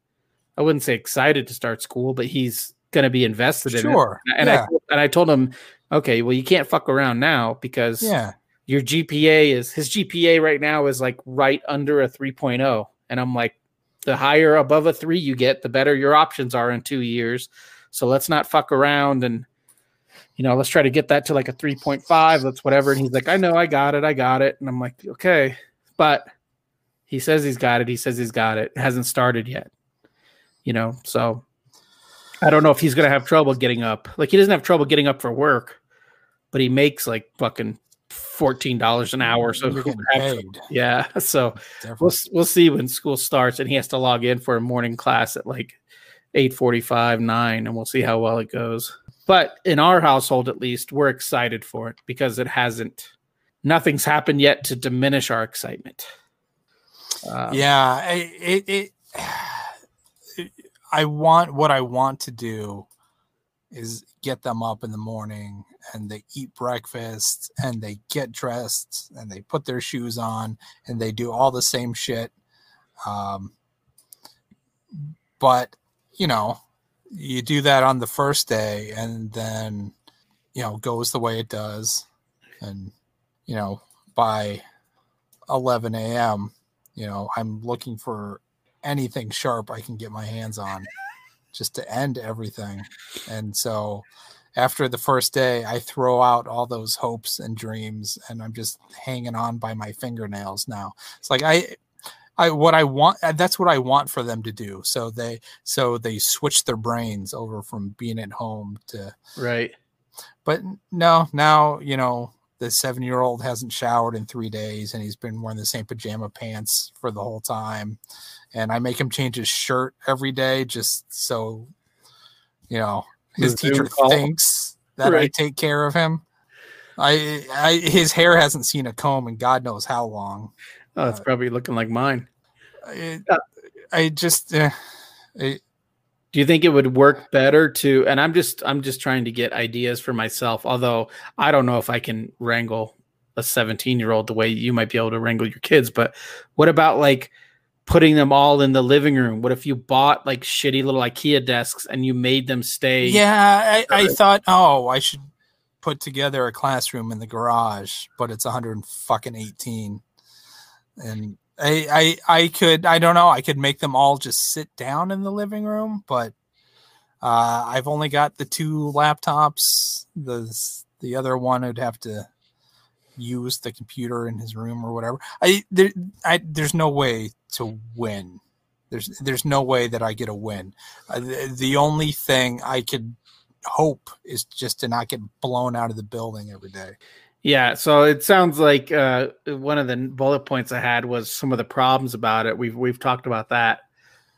I wouldn't say excited to start school, but he's going to be invested in Sure. it. And yeah. I and I told him, okay, well, you can't fuck around now because yeah. your GPA is his GPA right now is like right under a 3.0. And I'm like, the higher above a three you get, the better your options are in two years. So let's not fuck around and, you know, let's try to get that to like a 3.5. Let's whatever. And he's like, I know, I got it. I got it. And I'm like, okay. But he says he's got it. He says he's got it. It hasn't started yet, you know? So I don't know if he's gonna have trouble getting up. Like he doesn't have trouble getting up for work, but he makes like fucking fourteen dollars an hour. So You're getting actually- paid. yeah, so we'll we'll see when school starts, and he has to log in for a morning class at like eight forty five nine, and we'll see how well it goes. But in our household, at least, we're excited for it because it hasn't. Nothing's happened yet to diminish our excitement. Um, yeah, I- it, it, I want what I want to do is get them up in the morning and they eat breakfast and they get dressed and they put their shoes on and they do all the same shit. Um, but you know, you do that on the first day and then you know goes the way it does, and you know by 11 a.m. You know, I'm looking for anything sharp I can get my hands on just to end everything. And so after the first day, I throw out all those hopes and dreams and I'm just hanging on by my fingernails now. It's like I I what I want uh, that's what I want for them to do. So they so they switch their brains over from being at home to right. but no, now you know the seven-year-old hasn't showered in three days, and he's been wearing the same pajama pants for the whole time. And I make him change his shirt every day just so you know his The teacher thinks that I take care of him. I, I his hair hasn't seen a comb in God knows how long. Oh, it's probably looking like mine. I, Uh, I just uh, I, Do you think it would work better to and I'm just I'm just trying to get ideas for myself, although I don't know if I can wrangle a 17 year old the way you might be able to wrangle your kids, but what about like putting them all in the living room? What if you bought like shitty little IKEA desks and you made them stay? Yeah, I, I thought, oh, I should put together a classroom in the garage, but it's 100 fucking 18. And I, I, I could, I don't know, I could make them all just sit down in the living room, but uh, I've only got the two laptops. The the other one would have to use the computer in his room or whatever. I there, I there's no way to win. There's there's no way that I get a win. Uh, the, the only thing I could hope is just to not get blown out of the building every day. Yeah, so it sounds like uh, one of the bullet points I had was some of the problems about it. We've we've talked about that.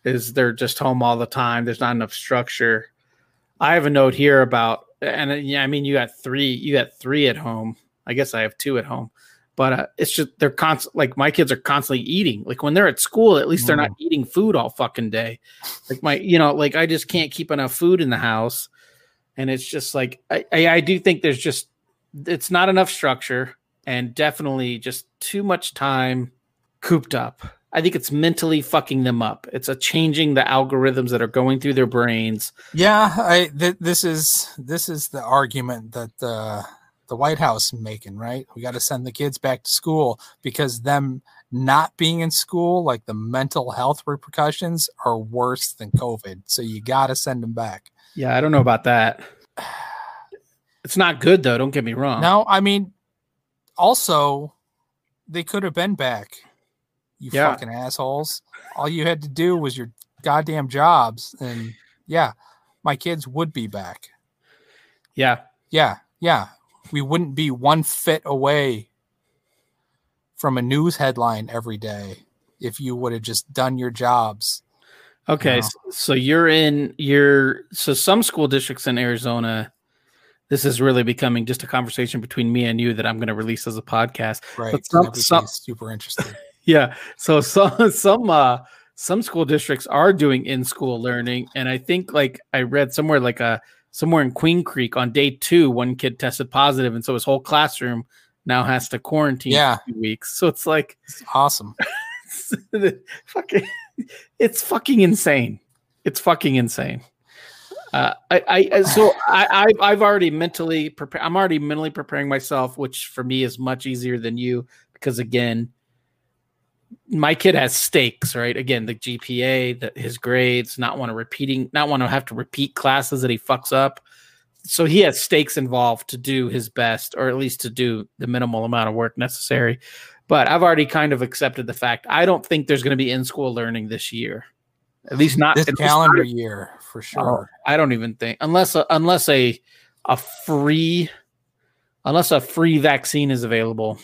Is they're just home all the time. There's not enough structure. I have a note here about, and uh, yeah, I mean, you got three. You got three at home. I guess I have two at home, but uh, it's just they're constant. Like my kids are constantly eating. Like when they're at school, at least they're not eating food all fucking day. Like my, you know, like I just can't keep enough food in the house, and it's just like I, I, I do think there's just it's not enough structure and definitely just too much time cooped up. I think it's mentally fucking them up. It's a changing the algorithms that are going through their brains. Yeah, I th- this is this is the argument that the the White House making, right? We got to send the kids back to school because them not being in school, like the mental health repercussions, are worse than COVID. So you got to send them back. Yeah, I don't know about that. It's not good though. Don't get me wrong. No, I mean, also they could have been back. You Yeah. fucking assholes! All you had to do was your goddamn jobs, and yeah, my kids would be back. Yeah, Yeah, yeah. We wouldn't be one fit away from a news headline every day if you would have just done your jobs. Okay, No. s- so you're in your so some school districts in Arizona. This is really becoming just a conversation between me and you that I'm going to release as a podcast. Right. But some- some- super interesting. Yeah, so some some uh some school districts are doing in school learning, and I think like I read somewhere like a somewhere in Queen Creek on day two, one kid tested positive, and so his whole classroom now has to quarantine Yeah. for two weeks. So it's like It's awesome. fucking it's fucking insane it's fucking insane uh, I, I so I, I I've already mentally prepared. I'm already mentally preparing myself, which for me is much easier than you because again, my kid has stakes, right? Again, the GPA, the, his grades, not want to repeating, not want to have to repeat classes that he fucks up. So he has stakes involved to do his best, or at least to do the minimal amount of work necessary. But I've already kind of accepted the fact I don't think there's going to be in school learning this year. At least not this least calendar not- year for sure. I don't even think unless a, unless a a free unless a free vaccine is available.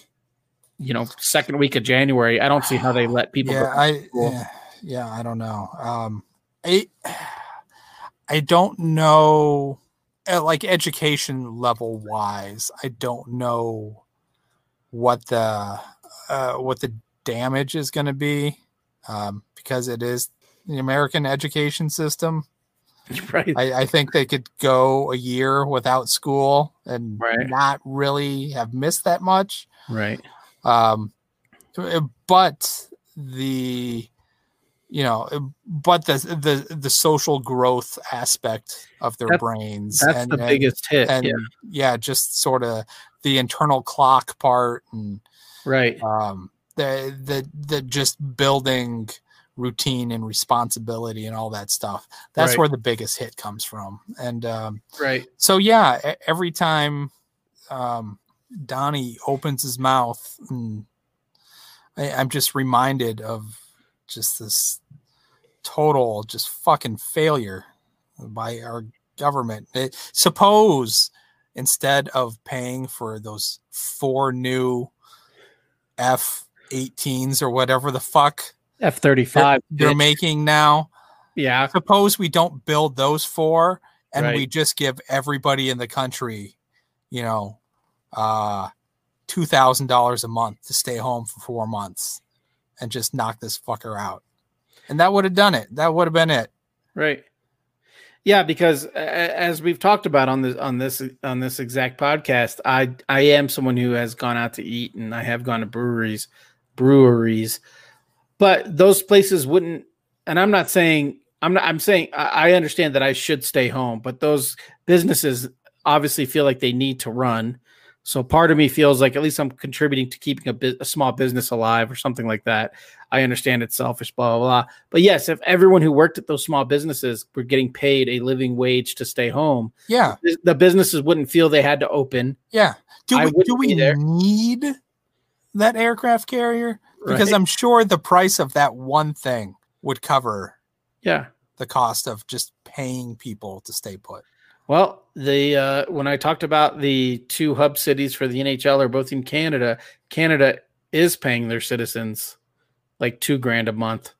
You know, second week of January. I don't see how they let people. yeah. I yeah, yeah, I don't know. Um, I I don't know, uh, like education level wise, I don't know what the uh, what the damage is going to be um, because it is the American education system. right. I, I think they could go a year without school and Right. not really have missed that much. right. Um, but the you know, but the the the social growth aspect of their That's- brains That's and, the and- biggest hit. and yeah. yeah, just sort of the internal clock part and Right. um, the the the just building routine and responsibility and all that stuff. That's Right. where the biggest hit comes from. And um, Right. so yeah, every time um, Donnie opens his mouth, and I, I'm just reminded of just this total, just fucking failure by our government. It- suppose instead of paying for those four new F 18s or whatever the fuck F thirty they're, making now, Yeah. suppose we don't build those four and we just give everybody in the country, you know, uh two thousand dollars a month to stay home for four months and just knock this fucker out. And that would have done it. That would have been it. Right. Yeah, because as we've talked about on this on this on this exact podcast, I I am someone who has gone out to eat and I have gone to breweries, breweries, but those places wouldn't. And I'm not saying I'm not. I'm saying I I understand that I should stay home, but those businesses obviously feel like they need to run. So part of me feels like at least I'm contributing to keeping a, bit, a small business alive or something like that. I understand it's selfish, blah blah blah. But yes, if everyone who worked at those small businesses were getting paid a living wage to stay home, Yeah. the businesses wouldn't feel they had to open. Yeah. Do we do we need that aircraft carrier? Because right? I'm sure the price of that one thing would cover yeah. the cost of just paying people to stay put. Well, the uh, when I talked about the two hub cities for the NHL are both in Canada. Canada is paying their citizens like two grand a month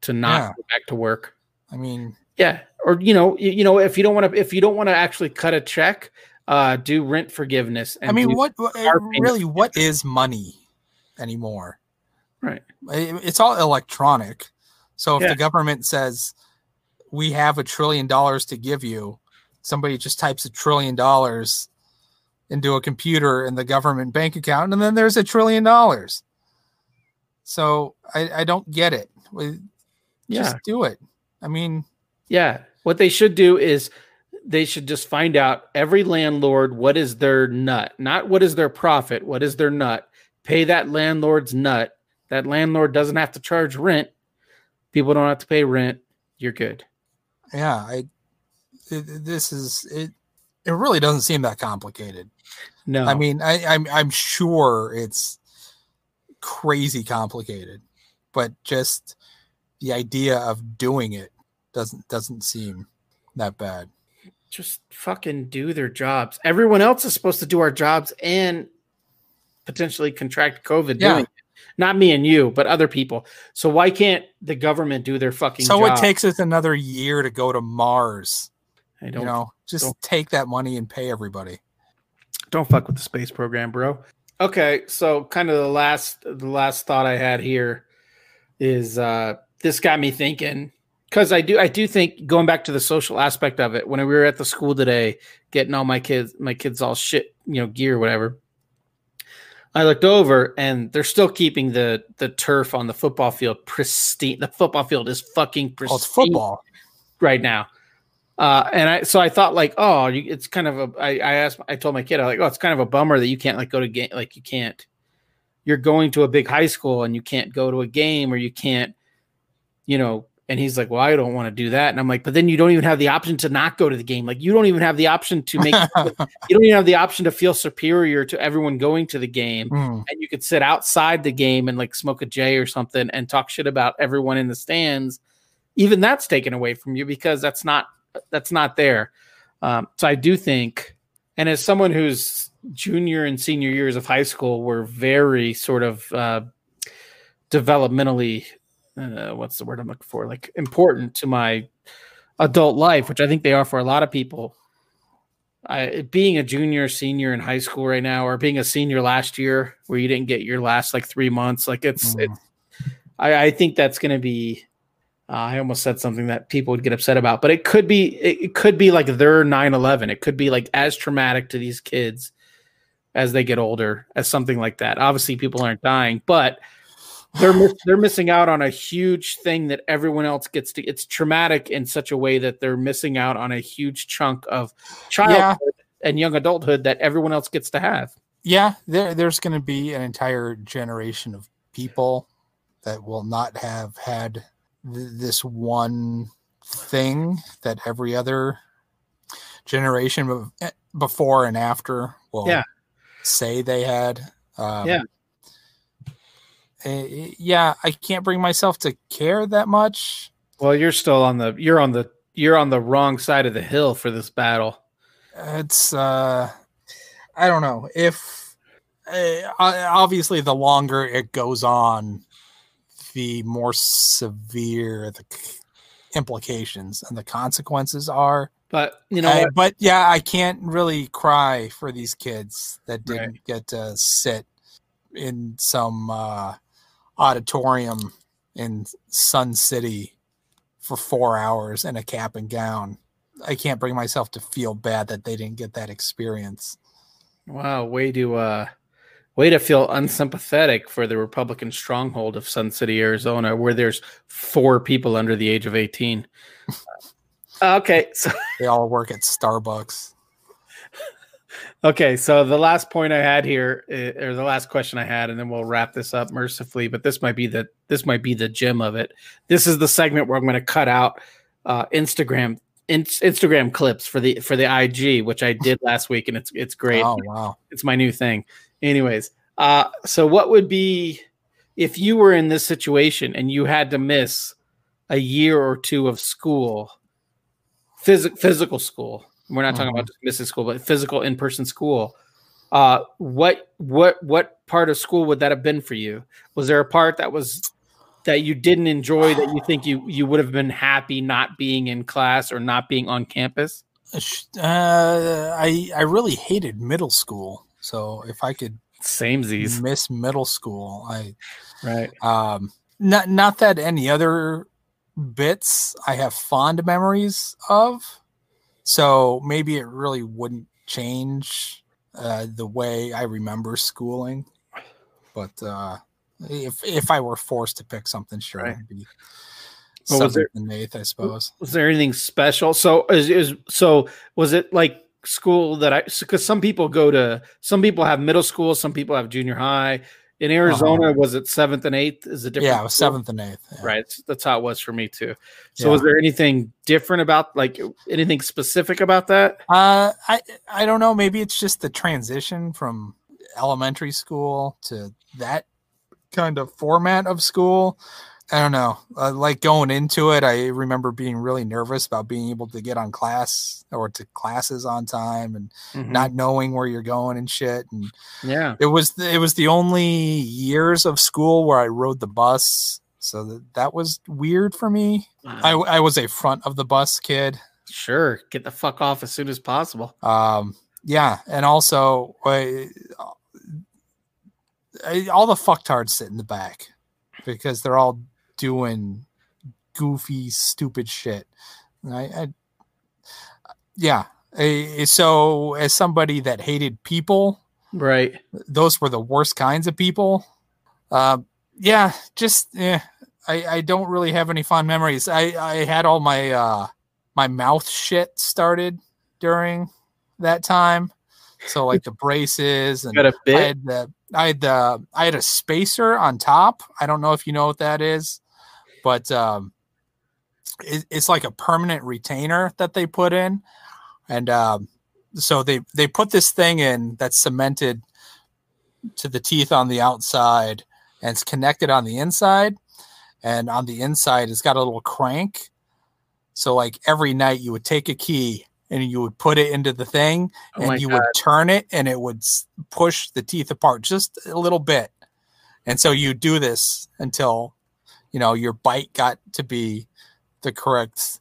to not Yeah. go back to work. I mean, Yeah, or you know, you, you know, if you don't want to, if you don't want to actually cut a check, uh, do rent forgiveness. I mean, what what- car payment really what is money anymore? Right. It's all electronic. So if Yeah. the government says we have a trillion dollars to give you, somebody just types a trillion dollars into a computer in the government bank account, and then there's a trillion dollars. So I, I don't get it. We- Yeah, Just do it. I mean, yeah. What they should do is they should just find out every landlord what is their nut, not what is their profit, what is their nut. Pay that landlord's nut. That landlord doesn't have to charge rent. People don't have to pay rent. You're good. yeah, I it, this is it. It really doesn't seem that complicated. No, I mean, I, I'm I'm sure it's crazy complicated, but just the idea of doing it doesn't doesn't seem that bad. just fucking do their jobs. Everyone else is supposed to do our jobs and potentially contract COVID Yeah. doing. Not me and you, but other people. So why can't the government do their fucking So job? it takes us another year to go to Mars. I don't You know, just don't- take that money and pay everybody. don't fuck with the space program, bro. Okay, so kind of the last the last thought I had here is uh this got me thinking because I do I do think going back to the social aspect of it when we were at the school today getting all my kids my kids all shit you know gear whatever I looked over and they're still keeping the the turf on the football field pristine the football field is fucking pristine Well, it's football. right now. Uh, and I so I thought like, oh, you, it's kind of a. I, I asked, I told my kid, I was like, oh, it's kind of a bummer that you can't like go to game, like you can't. You're going to a big high school and you can't go to a game or you can't, you know. And he's like, well, I don't want to do that. And I'm like, but then you don't even have the option to not go to the game. Like you don't even have the option to make. you don't even have the option to feel superior to everyone going to the game Mm, and you could sit outside the game and like smoke a J or something and talk shit about everyone in the stands. even that's taken away from you because that's not that's not there. Um, so I do think, and as someone who's junior and senior years of high school were very sort of uh, developmentally, uh, what's the word I'm looking for? Like important to my adult life, which I think they are for a lot of people. I, being a junior, senior in high school right now, or being a senior last year where you didn't get your last like three months, like it's, mm. it's I, I think that's going to be uh, I almost said something that people would get upset about, but it could be it, it could be like their 9/11. It could be like as traumatic to these kids as they get older as something like that. Obviously, people aren't dying, but they're miss, they're missing out on a huge thing that everyone else gets to. It's traumatic in such a way that they're missing out on a huge chunk of childhood yeah. and young adulthood that everyone else gets to have. Yeah, there, there's going to be an entire generation of people that will not have had th- this one thing that every other generation eh, before and after will yeah. say they had. Um, yeah. Uh, yeah, I can't bring myself to care that much. Well, you're still on the you're on the you're on the wrong side of the hill for this battle. It's uh I don't know if uh, obviously the longer it goes on the more severe the implications and the consequences are. But you know, I, but yeah, I can't really cry for these kids that didn't right. get to sit in some uh, auditorium in Sun City for four hours in a cap and gown. I can't bring myself to feel bad that they didn't get that experience. Wow, way to uh way to feel unsympathetic for the Republican stronghold of Sun City, Arizona, where there's four people under the age of 18. okay, so they all work at Starbucks. Okay, so the last point I had here, eh, or the last question I had, and then we'll wrap this up mercifully. But this might be the this might be the gem of it. This is the segment where I'm going to cut out uh, Instagram in, Instagram clips for the for the IG, which I did last week, and it's it's great. Oh wow, it's my new thing. Anyways, uh, so what would be if you were in this situation and you had to miss a year or two of school, phys- physical school? We're not talking about mm-hmm. just missing school, but physical in person school. Uh, what what what part of school would that have been for you? Was there a part that was that you didn't enjoy that you think you you would have been happy not being in class or not being on campus? Uh, I I really hated middle school. So if I could same miss middle school, I right. Um, not not that any other bits I have fond memories of. So maybe it really wouldn't change uh, the way I remember schooling. But uh, if if I were forced to pick something, sure, right. it'd be well, was there, eighth, I suppose. Was there anything special? So is, is so was it like school that I because some people go to some people have middle school, some people have junior high, in Arizona, uh-huh. was it seventh and eighth? Is it different? Yeah, it was seventh and eighth. Yeah. Right. That's how it was for me too. So yeah. was there anything different about like anything specific about that? Uh I I don't know. Maybe it's just the transition from elementary school to that kind of format of school. I don't know. Uh, like going into it, I remember being really nervous about being able to get on class or to classes on time and mm-hmm. not knowing where you're going and shit. And yeah, it was the, it was the only years of school where I rode the bus, so that that was weird for me. Wow. I I was a front of the bus kid. Sure, get the fuck off as soon as possible. Um, yeah, and also I, I, all the fucktards sit in the back because they're all doing goofy, stupid shit. I, I yeah. So as somebody that hated people, right? Those were the worst kinds of people. Uh, yeah, just yeah. I, I don't really have any fond memories. I, I had all my uh, my mouth shit started during that time. So like the braces and? I had the I had the I had a spacer on top. I don't know if you know what that is but um, it, it's like a permanent retainer that they put in, and um, so they they put this thing in that's cemented to the teeth on the outside and it's connected on the inside. and on the inside it's got a little crank. So like every night you would take a key and you would put it into the thing Oh and you God. would turn it and it would push the teeth apart just a little bit. And so you do this until you know your bite got to be the correct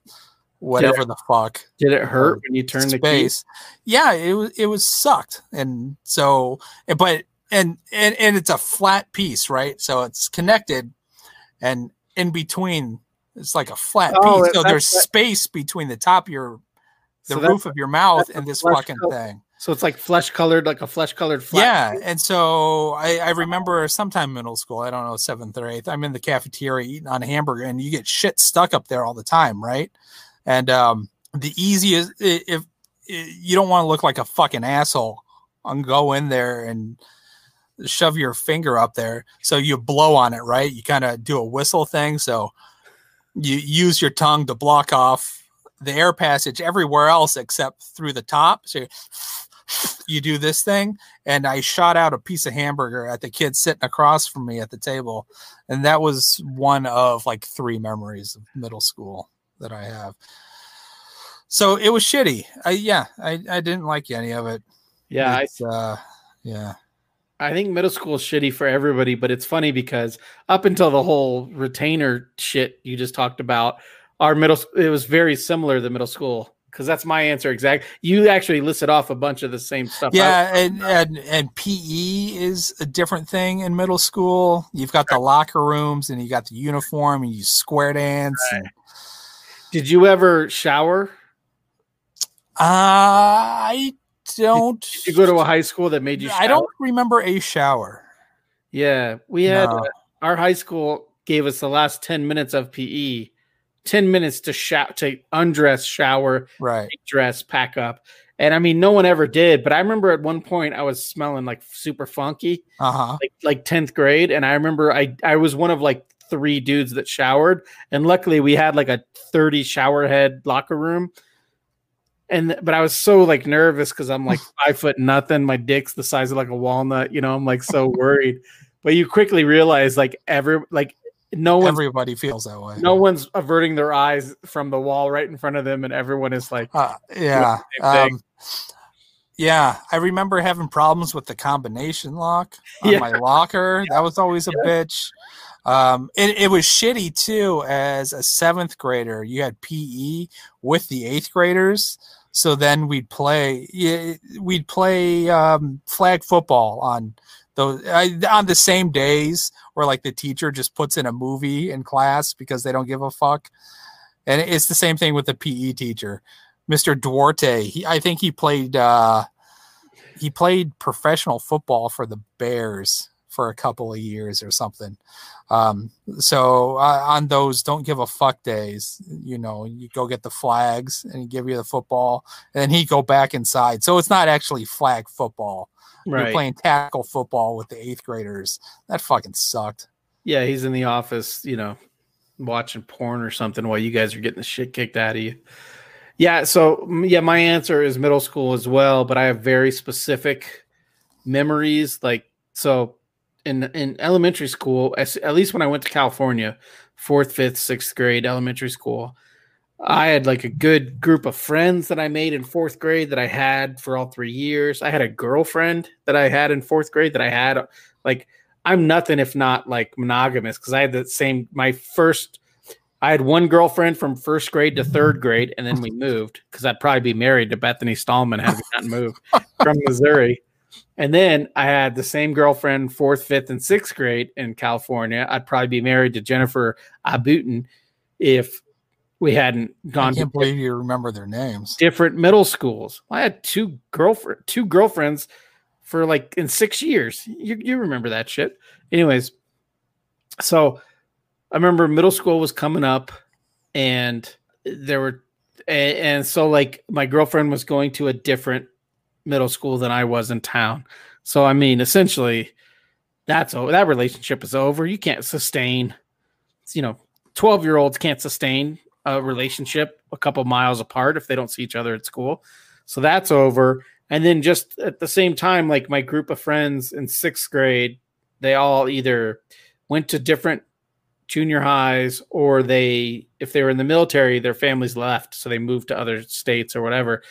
whatever the fuck Did it hurt um, when you turned the key? space. Yeah, it was it was sucked, and so but and and and it's a flat piece, right? So it's connected, and in between it's like a flat Oh, piece. So there's what- space between the top of your the So roof of your mouth and this fucking thing. So it's like flesh colored, like a flesh colored. Yeah, and so I, I remember sometime middle school, I don't know, seventh or eighth, I'm in the cafeteria eating on a hamburger, and you get shit stuck up there all the time, right? And um, the easiest, i- if, i you don't want to look like a fucking asshole, and go in there and shove your finger up there, so you blow on it, right? You kind of do a whistle thing, so you use your tongue to block off the air passage everywhere else except through the top. So you- you do this thing and I shot out a piece of hamburger at the kid sitting across from me at the table. And that was one of like three memories of middle school that I have. So it was shitty. I yeah, I, I didn't like any of it. Yeah, I, It's, uh yeah. I think middle school is shitty for everybody, but it's funny because up until the whole retainer shit you just talked about, our middle it was very similar to middle school because that's my answer exact. You actually listed off a bunch of the same stuff. Yeah, and, and and PE is a different thing in middle school. You've got the locker rooms and you got the uniform and you square dance. and- did you ever shower? I don't Did you go to a high school that made you? Shower? I don't remember a shower. Yeah, we had No. uh, our high school gave us the last ten minutes of PE, ten minutes to shower, to undress, shower, Right. dress, pack up. And I mean, no one ever did, but I remember at one point I was smelling like super funky, Uh-huh. like like 10th grade. And I remember I I was one of like three dudes that showered. And luckily we had like a 30 shower head locker room. And but I was so like nervous because I'm like five foot nothing. My dick's the size of like a walnut, you know, I'm like so worried. But you quickly realize like every like no one's Everybody feels that way. no one's averting their eyes from the wall right in front of them, and everyone is like Uh, yeah. Um, yeah. I remember having problems with the combination lock on Yeah. my locker. That was always a bitch. Um, it, it was shitty too. As a seventh grader, you had PE with the eighth graders. So then we'd play. We'd play um, flag football on those I, on the same days where like the teacher just puts in a movie in class because they don't give a fuck. And it's the same thing with the PE teacher, Mr. Duarte. He, I think he played uh, he played professional football for the Bears for a couple of years or something. Um, so uh, on those don't give a fuck days, you know, you go get the flags and give you the football, and then he go back inside. So it's not actually flag football. You're playing tackle football with the eighth graders. That fucking sucked. Yeah, he's in the office, you know, watching porn or something while you guys are getting the shit kicked out of you. Yeah, so yeah, my answer is middle school as well, but I have very specific memories. Like so, in in elementary school, as, at least when I went to California, fourth, fifth, sixth grade elementary school, I had like a good group of friends that I made in fourth grade that I had for all three years. I had a girlfriend that I had in fourth grade that I had like I'm nothing if not like monogamous because I had the same my first I had one girlfriend from first grade to third grade, and then we moved because I'd probably be married to Bethany Stallman had we not moved from Missouri. And then I had the same girlfriend fourth, fifth, and sixth grade in California. I'd probably be married to Jennifer Abutin if we hadn't gone to can't believe you remember their names. different middle schools. I had two girlfriend, two girlfriends for like in six years. You you remember that shit? Anyways, so I remember middle school was coming up, and there were, and, and so like my girlfriend was going to a different middle school than I was in town. So I mean, essentially, that's over. That relationship is over. You can't sustain. You know, twelve year olds can't sustain a relationship a couple miles apart if they don't see each other at school. So that's over. And then just at the same time, like my group of friends in sixth grade, they all either went to different junior highs or they if they were in the military their families left. So they moved to other states or whatever.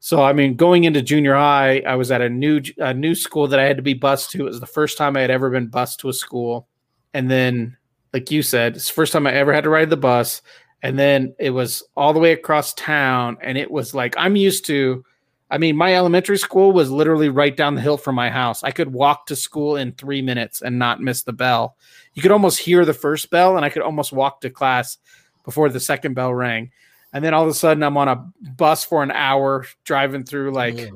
So i mean going into junior high i was at a new a new school that i had to be bused to. It was the first time i had ever been bused to a school. And then like you said it's the first time i ever had to ride the bus and then it was all the way across town and it was like i'm used to i mean my elementary school was literally right down the hill from my house i could walk to school in three minutes and not miss the bell you could almost hear the first bell and I could almost walk to class before the second bell rang. And then all of a sudden I'm on a bus for an hour driving through like yeah.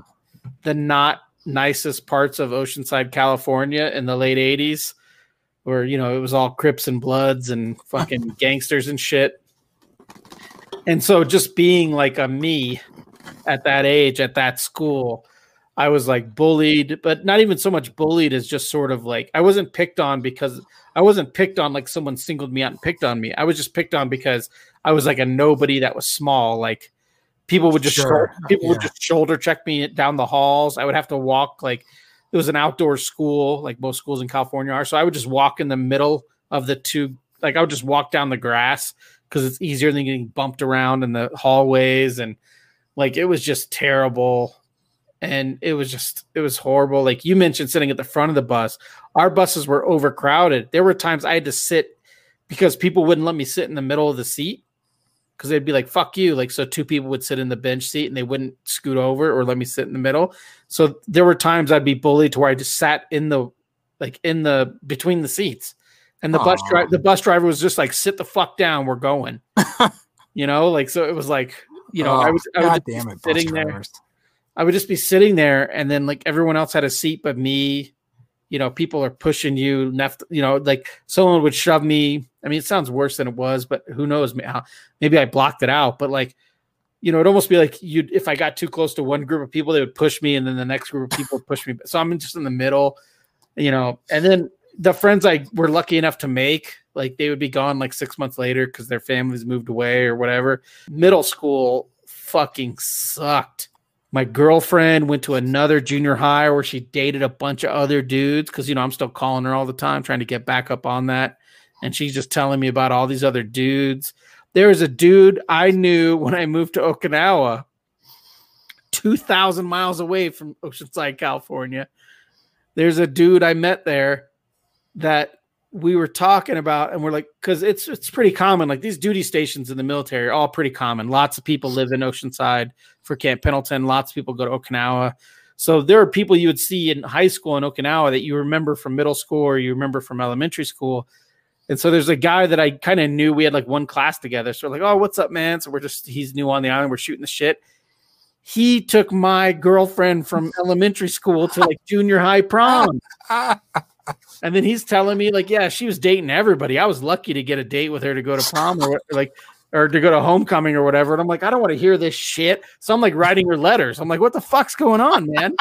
the not nicest parts of Oceanside, California in the late 80s where you know it was all Crips and Bloods and fucking gangsters and shit. And so just being like a me at that age at that school, I was like bullied, but not even so much bullied as just sort of like I wasn't picked on because I wasn't picked on like someone singled me out and picked on me. I was just picked on because I was like a nobody that was small. Like people would just sure. people yeah. would just shoulder check me down the halls. I would have to walk like it was an outdoor school, like most schools in California are. So I would just walk in the middle of the two. Like I would just walk down the grass because it's easier than getting bumped around in the hallways and like it was just terrible. And it was just it was horrible. Like you mentioned sitting at the front of the bus our buses were overcrowded. There were times i had to sit because people wouldn't let me sit in the middle of the seat because they'd be like fuck you. Like so two people would sit in the bench seat and they wouldn't scoot over or let me sit in the middle. So there were times i'd be bullied to where i just sat in the like in the between the seats and the Aww. bus driver the bus driver was just like sit the fuck down we're going you know like so it was like you know oh, i was i was damn it, sitting there I would just be sitting there, and then like everyone else had a seat but me. You know, people are pushing you. Left, you know, like someone would shove me. I mean, it sounds worse than it was, but who knows? Maybe I blocked it out. But like, you know, it'd almost be like you. If I got too close to one group of people, they would push me, and then the next group of people would push me. So I'm just in the middle, you know. And then the friends I were lucky enough to make, like they would be gone like six months later because their families moved away or whatever. Middle school fucking sucked my girlfriend went to another junior high where she dated a bunch of other dudes because you know I'm still calling her all the time trying to get back up on that. And she's just telling me about all these other dudes. There was a dude I knew when I moved to Okinawa, 2,000 miles away from Oceanside, California. There's a dude I met there that we were talking about and we're like because it's it's pretty common like these duty stations in the military are all pretty common. Lots of people live in oceanside for camp pendleton. Lots of people go to okinawa. So there are people you would see in high school in okinawa that you remember from middle school or you remember from elementary school. And so there's a guy that i kind of knew. We had like one class together. So we're like oh what's up man? So we're just he's new on the island. We're shooting the shit. He took my girlfriend from elementary school to like junior high prom and then he's telling me like, yeah, she was dating everybody. I was lucky to get a date with her to go to prom or like or to go to homecoming or whatever. And I'm like, I don't want to hear this shit. So I'm like writing her letters. I'm like, what the fuck's going on, man?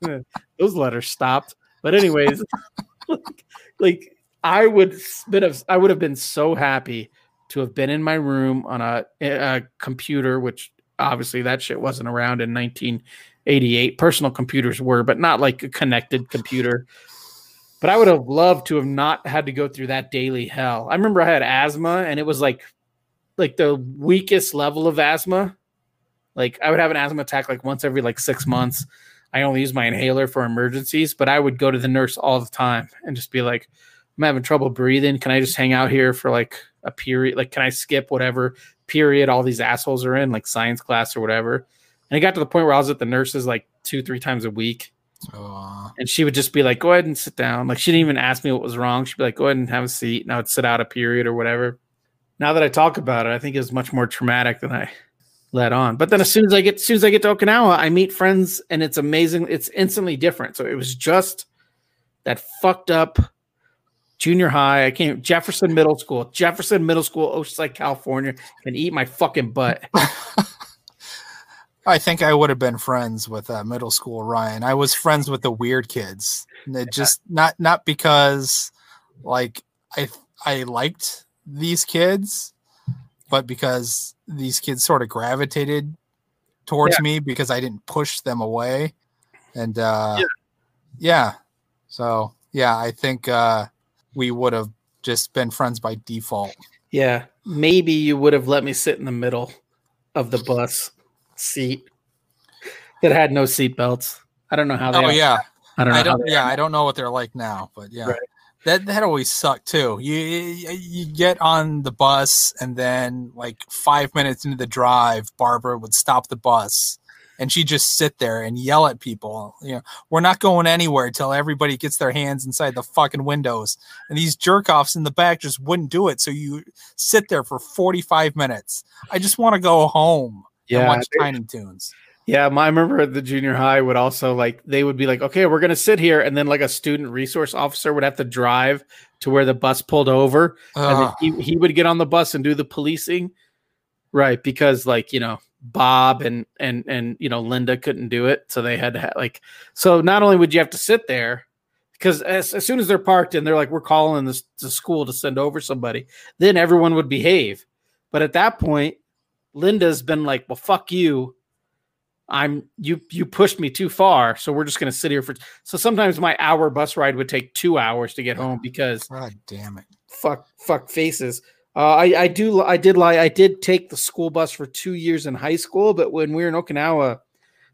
Those letters stopped. But anyways, like, like I would been have I would have been so happy to have been in my room on a, a computer, which obviously that shit wasn't around in 1988. Personal computers were, but not like a connected computer. But I would have loved to have not had to go through that daily hell. I remember I had asthma and it was like like the weakest level of asthma. Like I would have an asthma attack like once every like 6 months. I only use my inhaler for emergencies, but I would go to the nurse all the time and just be like, I'm having trouble breathing. Can I just hang out here for like a period? Like, can I skip whatever period all these assholes are in, like science class or whatever? And it got to the point where I was at the nurses like two, three times a week. Oh. And she would just be like, go ahead and sit down. Like she didn't even ask me what was wrong. She'd be like, go ahead and have a seat. And I would sit out a period or whatever. Now that I talk about it, I think it was much more traumatic than I let on. But then as soon as I get as soon as I get to Okinawa, I meet friends and it's amazing. It's instantly different. So it was just that fucked up junior high. I came to Jefferson Middle School, Jefferson Middle School, Oceanside, California, and eat my fucking butt. I think I would have been friends with uh, middle school Ryan. I was friends with the weird kids. Just not not because like I I liked these kids, but because these kids sort of gravitated towards yeah. me because I didn't push them away. And uh yeah. yeah. So, yeah, I think uh we would have just been friends by default. Yeah, maybe you would have let me sit in the middle of the bus seat that had no seat belts. I don't know how they. Oh yeah, I don't know. I don't. Yeah, are. I don't know what they're like now, but yeah, Right. that that always sucked too. You you you get on the bus, and then like five minutes into the drive, Barbara would stop the bus, and she'd just sit there and yell at people. You know, we're not going anywhere until everybody gets their hands inside the fucking windows. And these jerk offs in the back just wouldn't do it. So you sit there for forty five minutes. I just want to go home and Yeah, watch Tiny Toons. Yeah, my, I remember at the junior high would also like they would be like, okay, we're gonna sit here, and then like a student resource officer would have to drive to where the bus pulled over, and uh-huh. he, he would get on the bus and do the policing, right? Because like you know Bob and and and you know Linda couldn't do it, so they had to have like so not only would you have to sit there. Because as, as soon as they're parked and they're like, we're calling this to school to send over somebody, then everyone would behave. But at that point, Linda's been like, well, fuck you. I'm you you pushed me too far, so we're just gonna sit here for so sometimes my hour bus ride would take two hours to get home because God damn it. fuck fuck faces. Uh, I I do I did lie I did take the school bus for two years in high school, but when we were in Okinawa,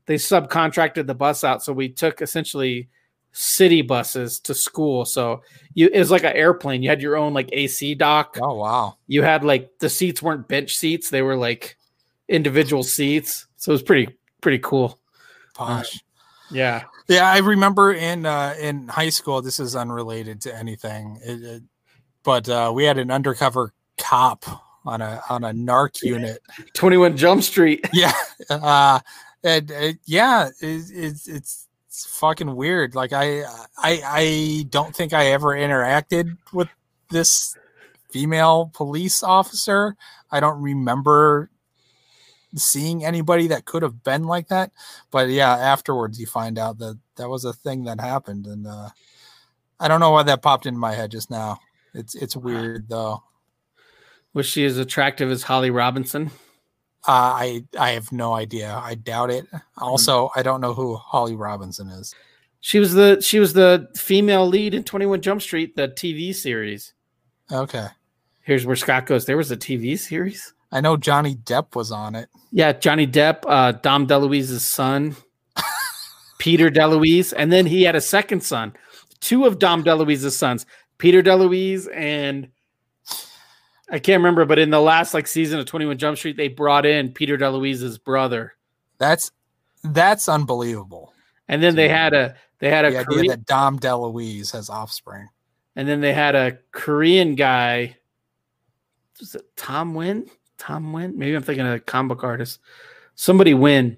they subcontracted the bus out, so we took essentially city buses to school. So you it was like an airplane. You had your own like AC dock. Oh wow. You had like the seats weren't bench seats; they were like individual seats. So it was pretty pretty cool. Posh. Yeah. Yeah, I remember in uh, in high school. This is unrelated to anything, it, it- but uh, we had an undercover cop on a on a narc unit. 21 Jump Street. Yeah, uh, and uh, yeah, it, it's it's it's fucking weird. Like I I I don't think I ever interacted with this female police officer. I don't remember seeing anybody that could have been like that. But yeah, afterwards you find out that that was a thing that happened, and uh, I don't know why that popped into my head just now. It's it's weird though. Was she as attractive as Holly Robinson? Uh, I I have no idea. I doubt it. Also, I don't know who Holly Robinson is. She was the she was the female lead in 21 Jump Street, the TV series. Okay, Here's where Scott goes. There was a TV series. I know Johnny Depp was on it. Yeah, Johnny Depp, uh, Dom DeLuise's son, Peter DeLuise, and then he had a second son. Two of Dom DeLuise's sons, Peter DeLuise and I can't remember, but in the last like season of 21 Jump Street, they brought in Peter DeLuise's brother. That's that's unbelievable. And then they had a they had a The idea that Dom DeLuise has offspring. and then they had a Korean guy. Was it Tom Win? Tom Win? Maybe I'm thinking of a comic artist. Somebody win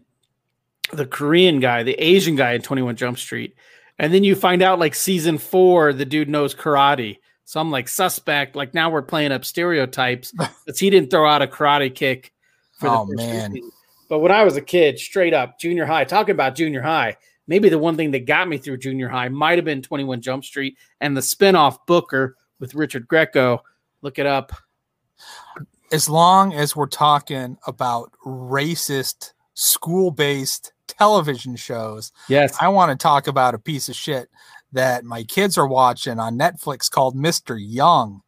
the Korean guy, the Asian guy in 21 Jump Street. And then you find out like season four, the dude knows karate. So I'm like suspect. Like now we're playing up stereotypes because he didn't throw out a karate kick for the Oh, first man. season. But when I was a kid, straight up junior high, talking about junior high, maybe the one thing that got me through junior high might have been 21 Jump Street and the spinoff Booker with Richard Grieco. Look it up. As long as we're talking about racist school-based television shows, Yes. I want to talk about a piece of shit that my kids are watching on Netflix called Mr. Young.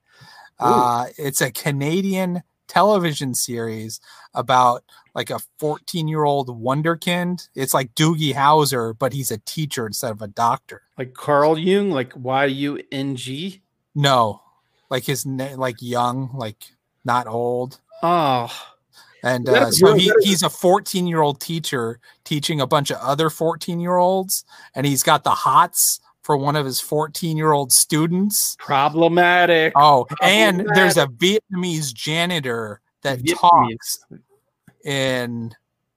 Uh, it's a Canadian television series about like a 14 year old wonderkind. It's like Doogie Howser, but he's a teacher instead of a doctor. Like Carl Jung, like Y U N G. No, like his name, like young, like not old. Oh, And uh, so he, he's a 14 year old teacher teaching a bunch of other 14 year olds, and he's got the hots for one of his 14 year old students. problematic. Oh, and there's a Vietnamese janitor that Vietnamese. talks in,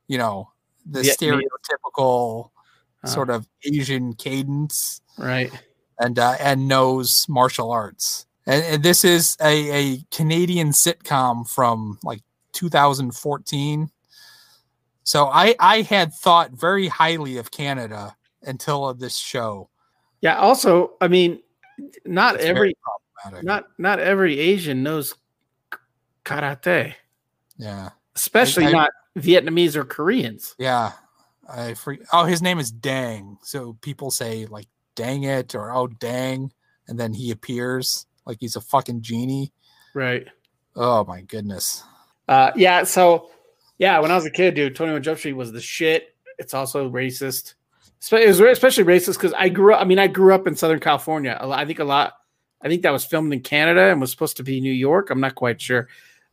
you know, the Vietnamese. stereotypical Uh, sort of Asian cadence right. and uh, and knows martial arts. And, and this is a, a Canadian sitcom from like 2014. So I I had thought very highly of Canada until of this show. Yeah. Also, I mean, not It's every not not every Asian knows karate, yeah, especially I- not Vietnamese or Koreans. yeah. I free. Oh, his name is Dang. So people say like "dang it" or "oh dang," and then he appears like he's a fucking genie. Right. Oh my goodness. Uh, yeah. So, yeah, when I was a kid, dude, Twenty One Jump Street was the shit. It's also racist. It was especially racist because I grew up. I mean, I grew up in Southern California. I think a lot. I think that was filmed in Canada and was supposed to be New York. I'm not quite sure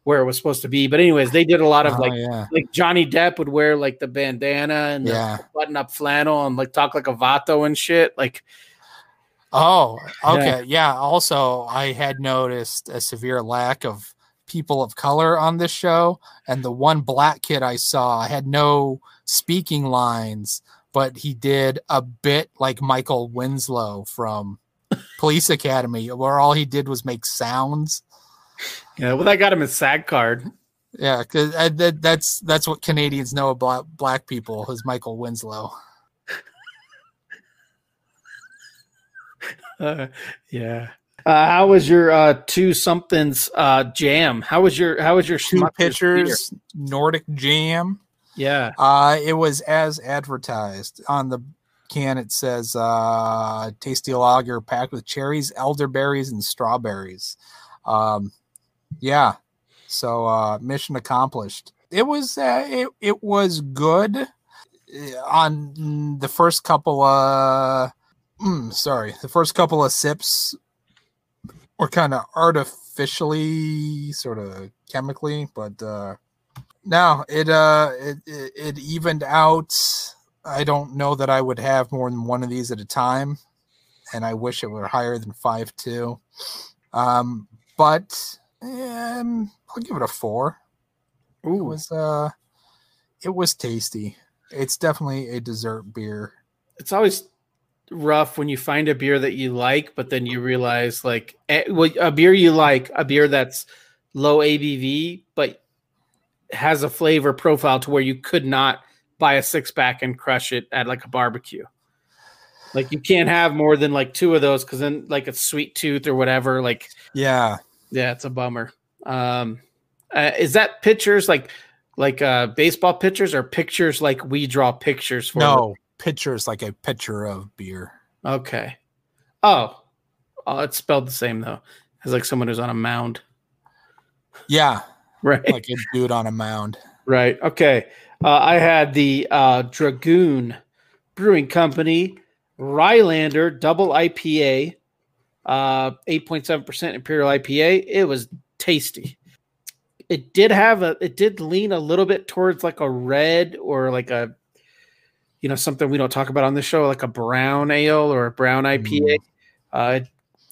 where it was supposed to be, but anyways, they did a lot of Oh, like yeah. like Johnny Depp would wear like the bandana and the Yeah. button up flannel and like talk like a vato and shit. Like, Oh, okay. Yeah. Also, I had noticed a severe lack of people of color on this show. And the one black kid I saw had no speaking lines, but he did a bit like Michael Winslow from Police Academy, where all he did was make sounds. yeah, well, that got him a SAG card. Yeah, because that, that's that's what Canadians know about black people is Michael Winslow. Uh, yeah. Uh, how was your uh, two somethings uh, jam? How was your how was your Two Smucker's beer? pitchers, Nordic Jam. Yeah. Uh, it was as advertised on the can. It says uh, tasty lager packed with cherries, elderberries, and strawberries. Um, yeah, so uh, mission accomplished. It was uh, it it was good Uh, on the first couple. Uh, mm, sorry, the first couple of sips were kind of artificially, sort of chemically, but. Uh, no, it uh it, it it evened out. I don't know that I would have more than one of these at a time, and I wish it were higher than five two. Um, but um, I'll give it a four. It was uh, it was tasty. It's definitely a dessert beer. it's always rough when you find a beer that you like, but then you realize like eh, well, a beer you like, a beer that's low ABV, but has a flavor profile to where you could not buy a six pack and crush it at like a barbecue. Like you can't have more than like two of those because then like it's sweet tooth or whatever. Like Yeah, yeah, it's a bummer. Um, uh, is that pictures like like uh baseball pitchers or pictures like we draw pictures for? no pitcher's like a pitcher of beer. Okay. Oh, oh, it's spelled the same though, as like someone who's on a mound. Yeah, Right. like a dude on a mound. right. Okay. Uh, I had the uh, Dragoon Brewing Company Rylander Double IPA, uh, 8.7% Imperial IPA. It was tasty. It did have a, it did lean a little bit towards like a red or like a, you know, something we don't talk about on this show, like a brown ale or a brown IPA. Uh,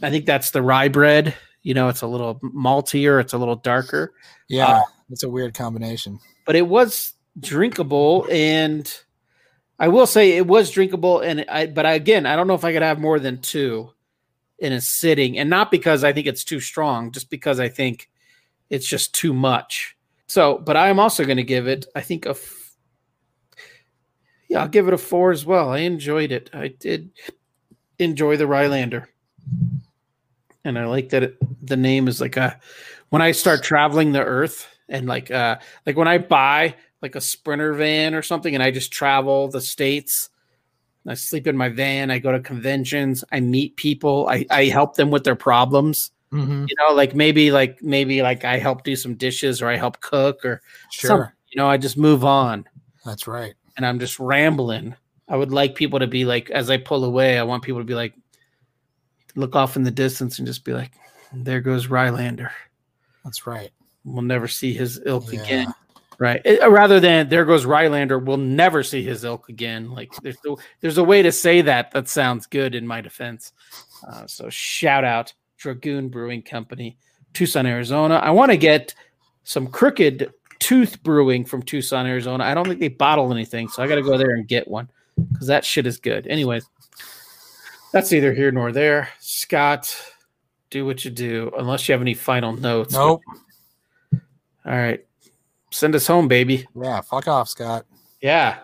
I think that's the rye bread. You know, it's a little maltier, it's a little darker, Yeah, Uh, it's a weird combination. but it was drinkable. And I will say it was drinkable. And I, but I, again, I don't know if I could have more than two in a sitting, and not because I think it's too strong, just because I think it's just too much. So, but I'm also going to give it, I think, a. F- yeah, I'll give it a four as well. I enjoyed it. I did enjoy the Rylander. And I like that it, the name is like a when I start traveling the earth and like uh like when I buy like a sprinter van or something and I just travel the states. I sleep in my van, I go to conventions, I meet people, I, I help them with their problems. Mhm. You know, like maybe like maybe like I help do some dishes or I help cook or Sure, something. You know, I just move on that's right. and I'm just rambling. I would like people to be like, as I pull away, I want people to be like, look off in the distance and just be like, there goes Rylander. That's right. We'll never see his ilk Yeah. again. Right. Eh, rather than there goes Rylander, we'll never see his ilk again. Like there's a, there's a way to say that that sounds good in my defense. Uh, so shout out Dragoon Brewing Company, Tucson, Arizona. I want to get some crooked tooth brewing from Tucson, Arizona. I don't think they bottle anything, so I got to go there and get one because that shit is good. Anyways, that's neither here nor there. Scott, do what you do, unless you have any final notes. Nope. All right. Send us home, baby. Yeah, fuck off, Scott. Yeah.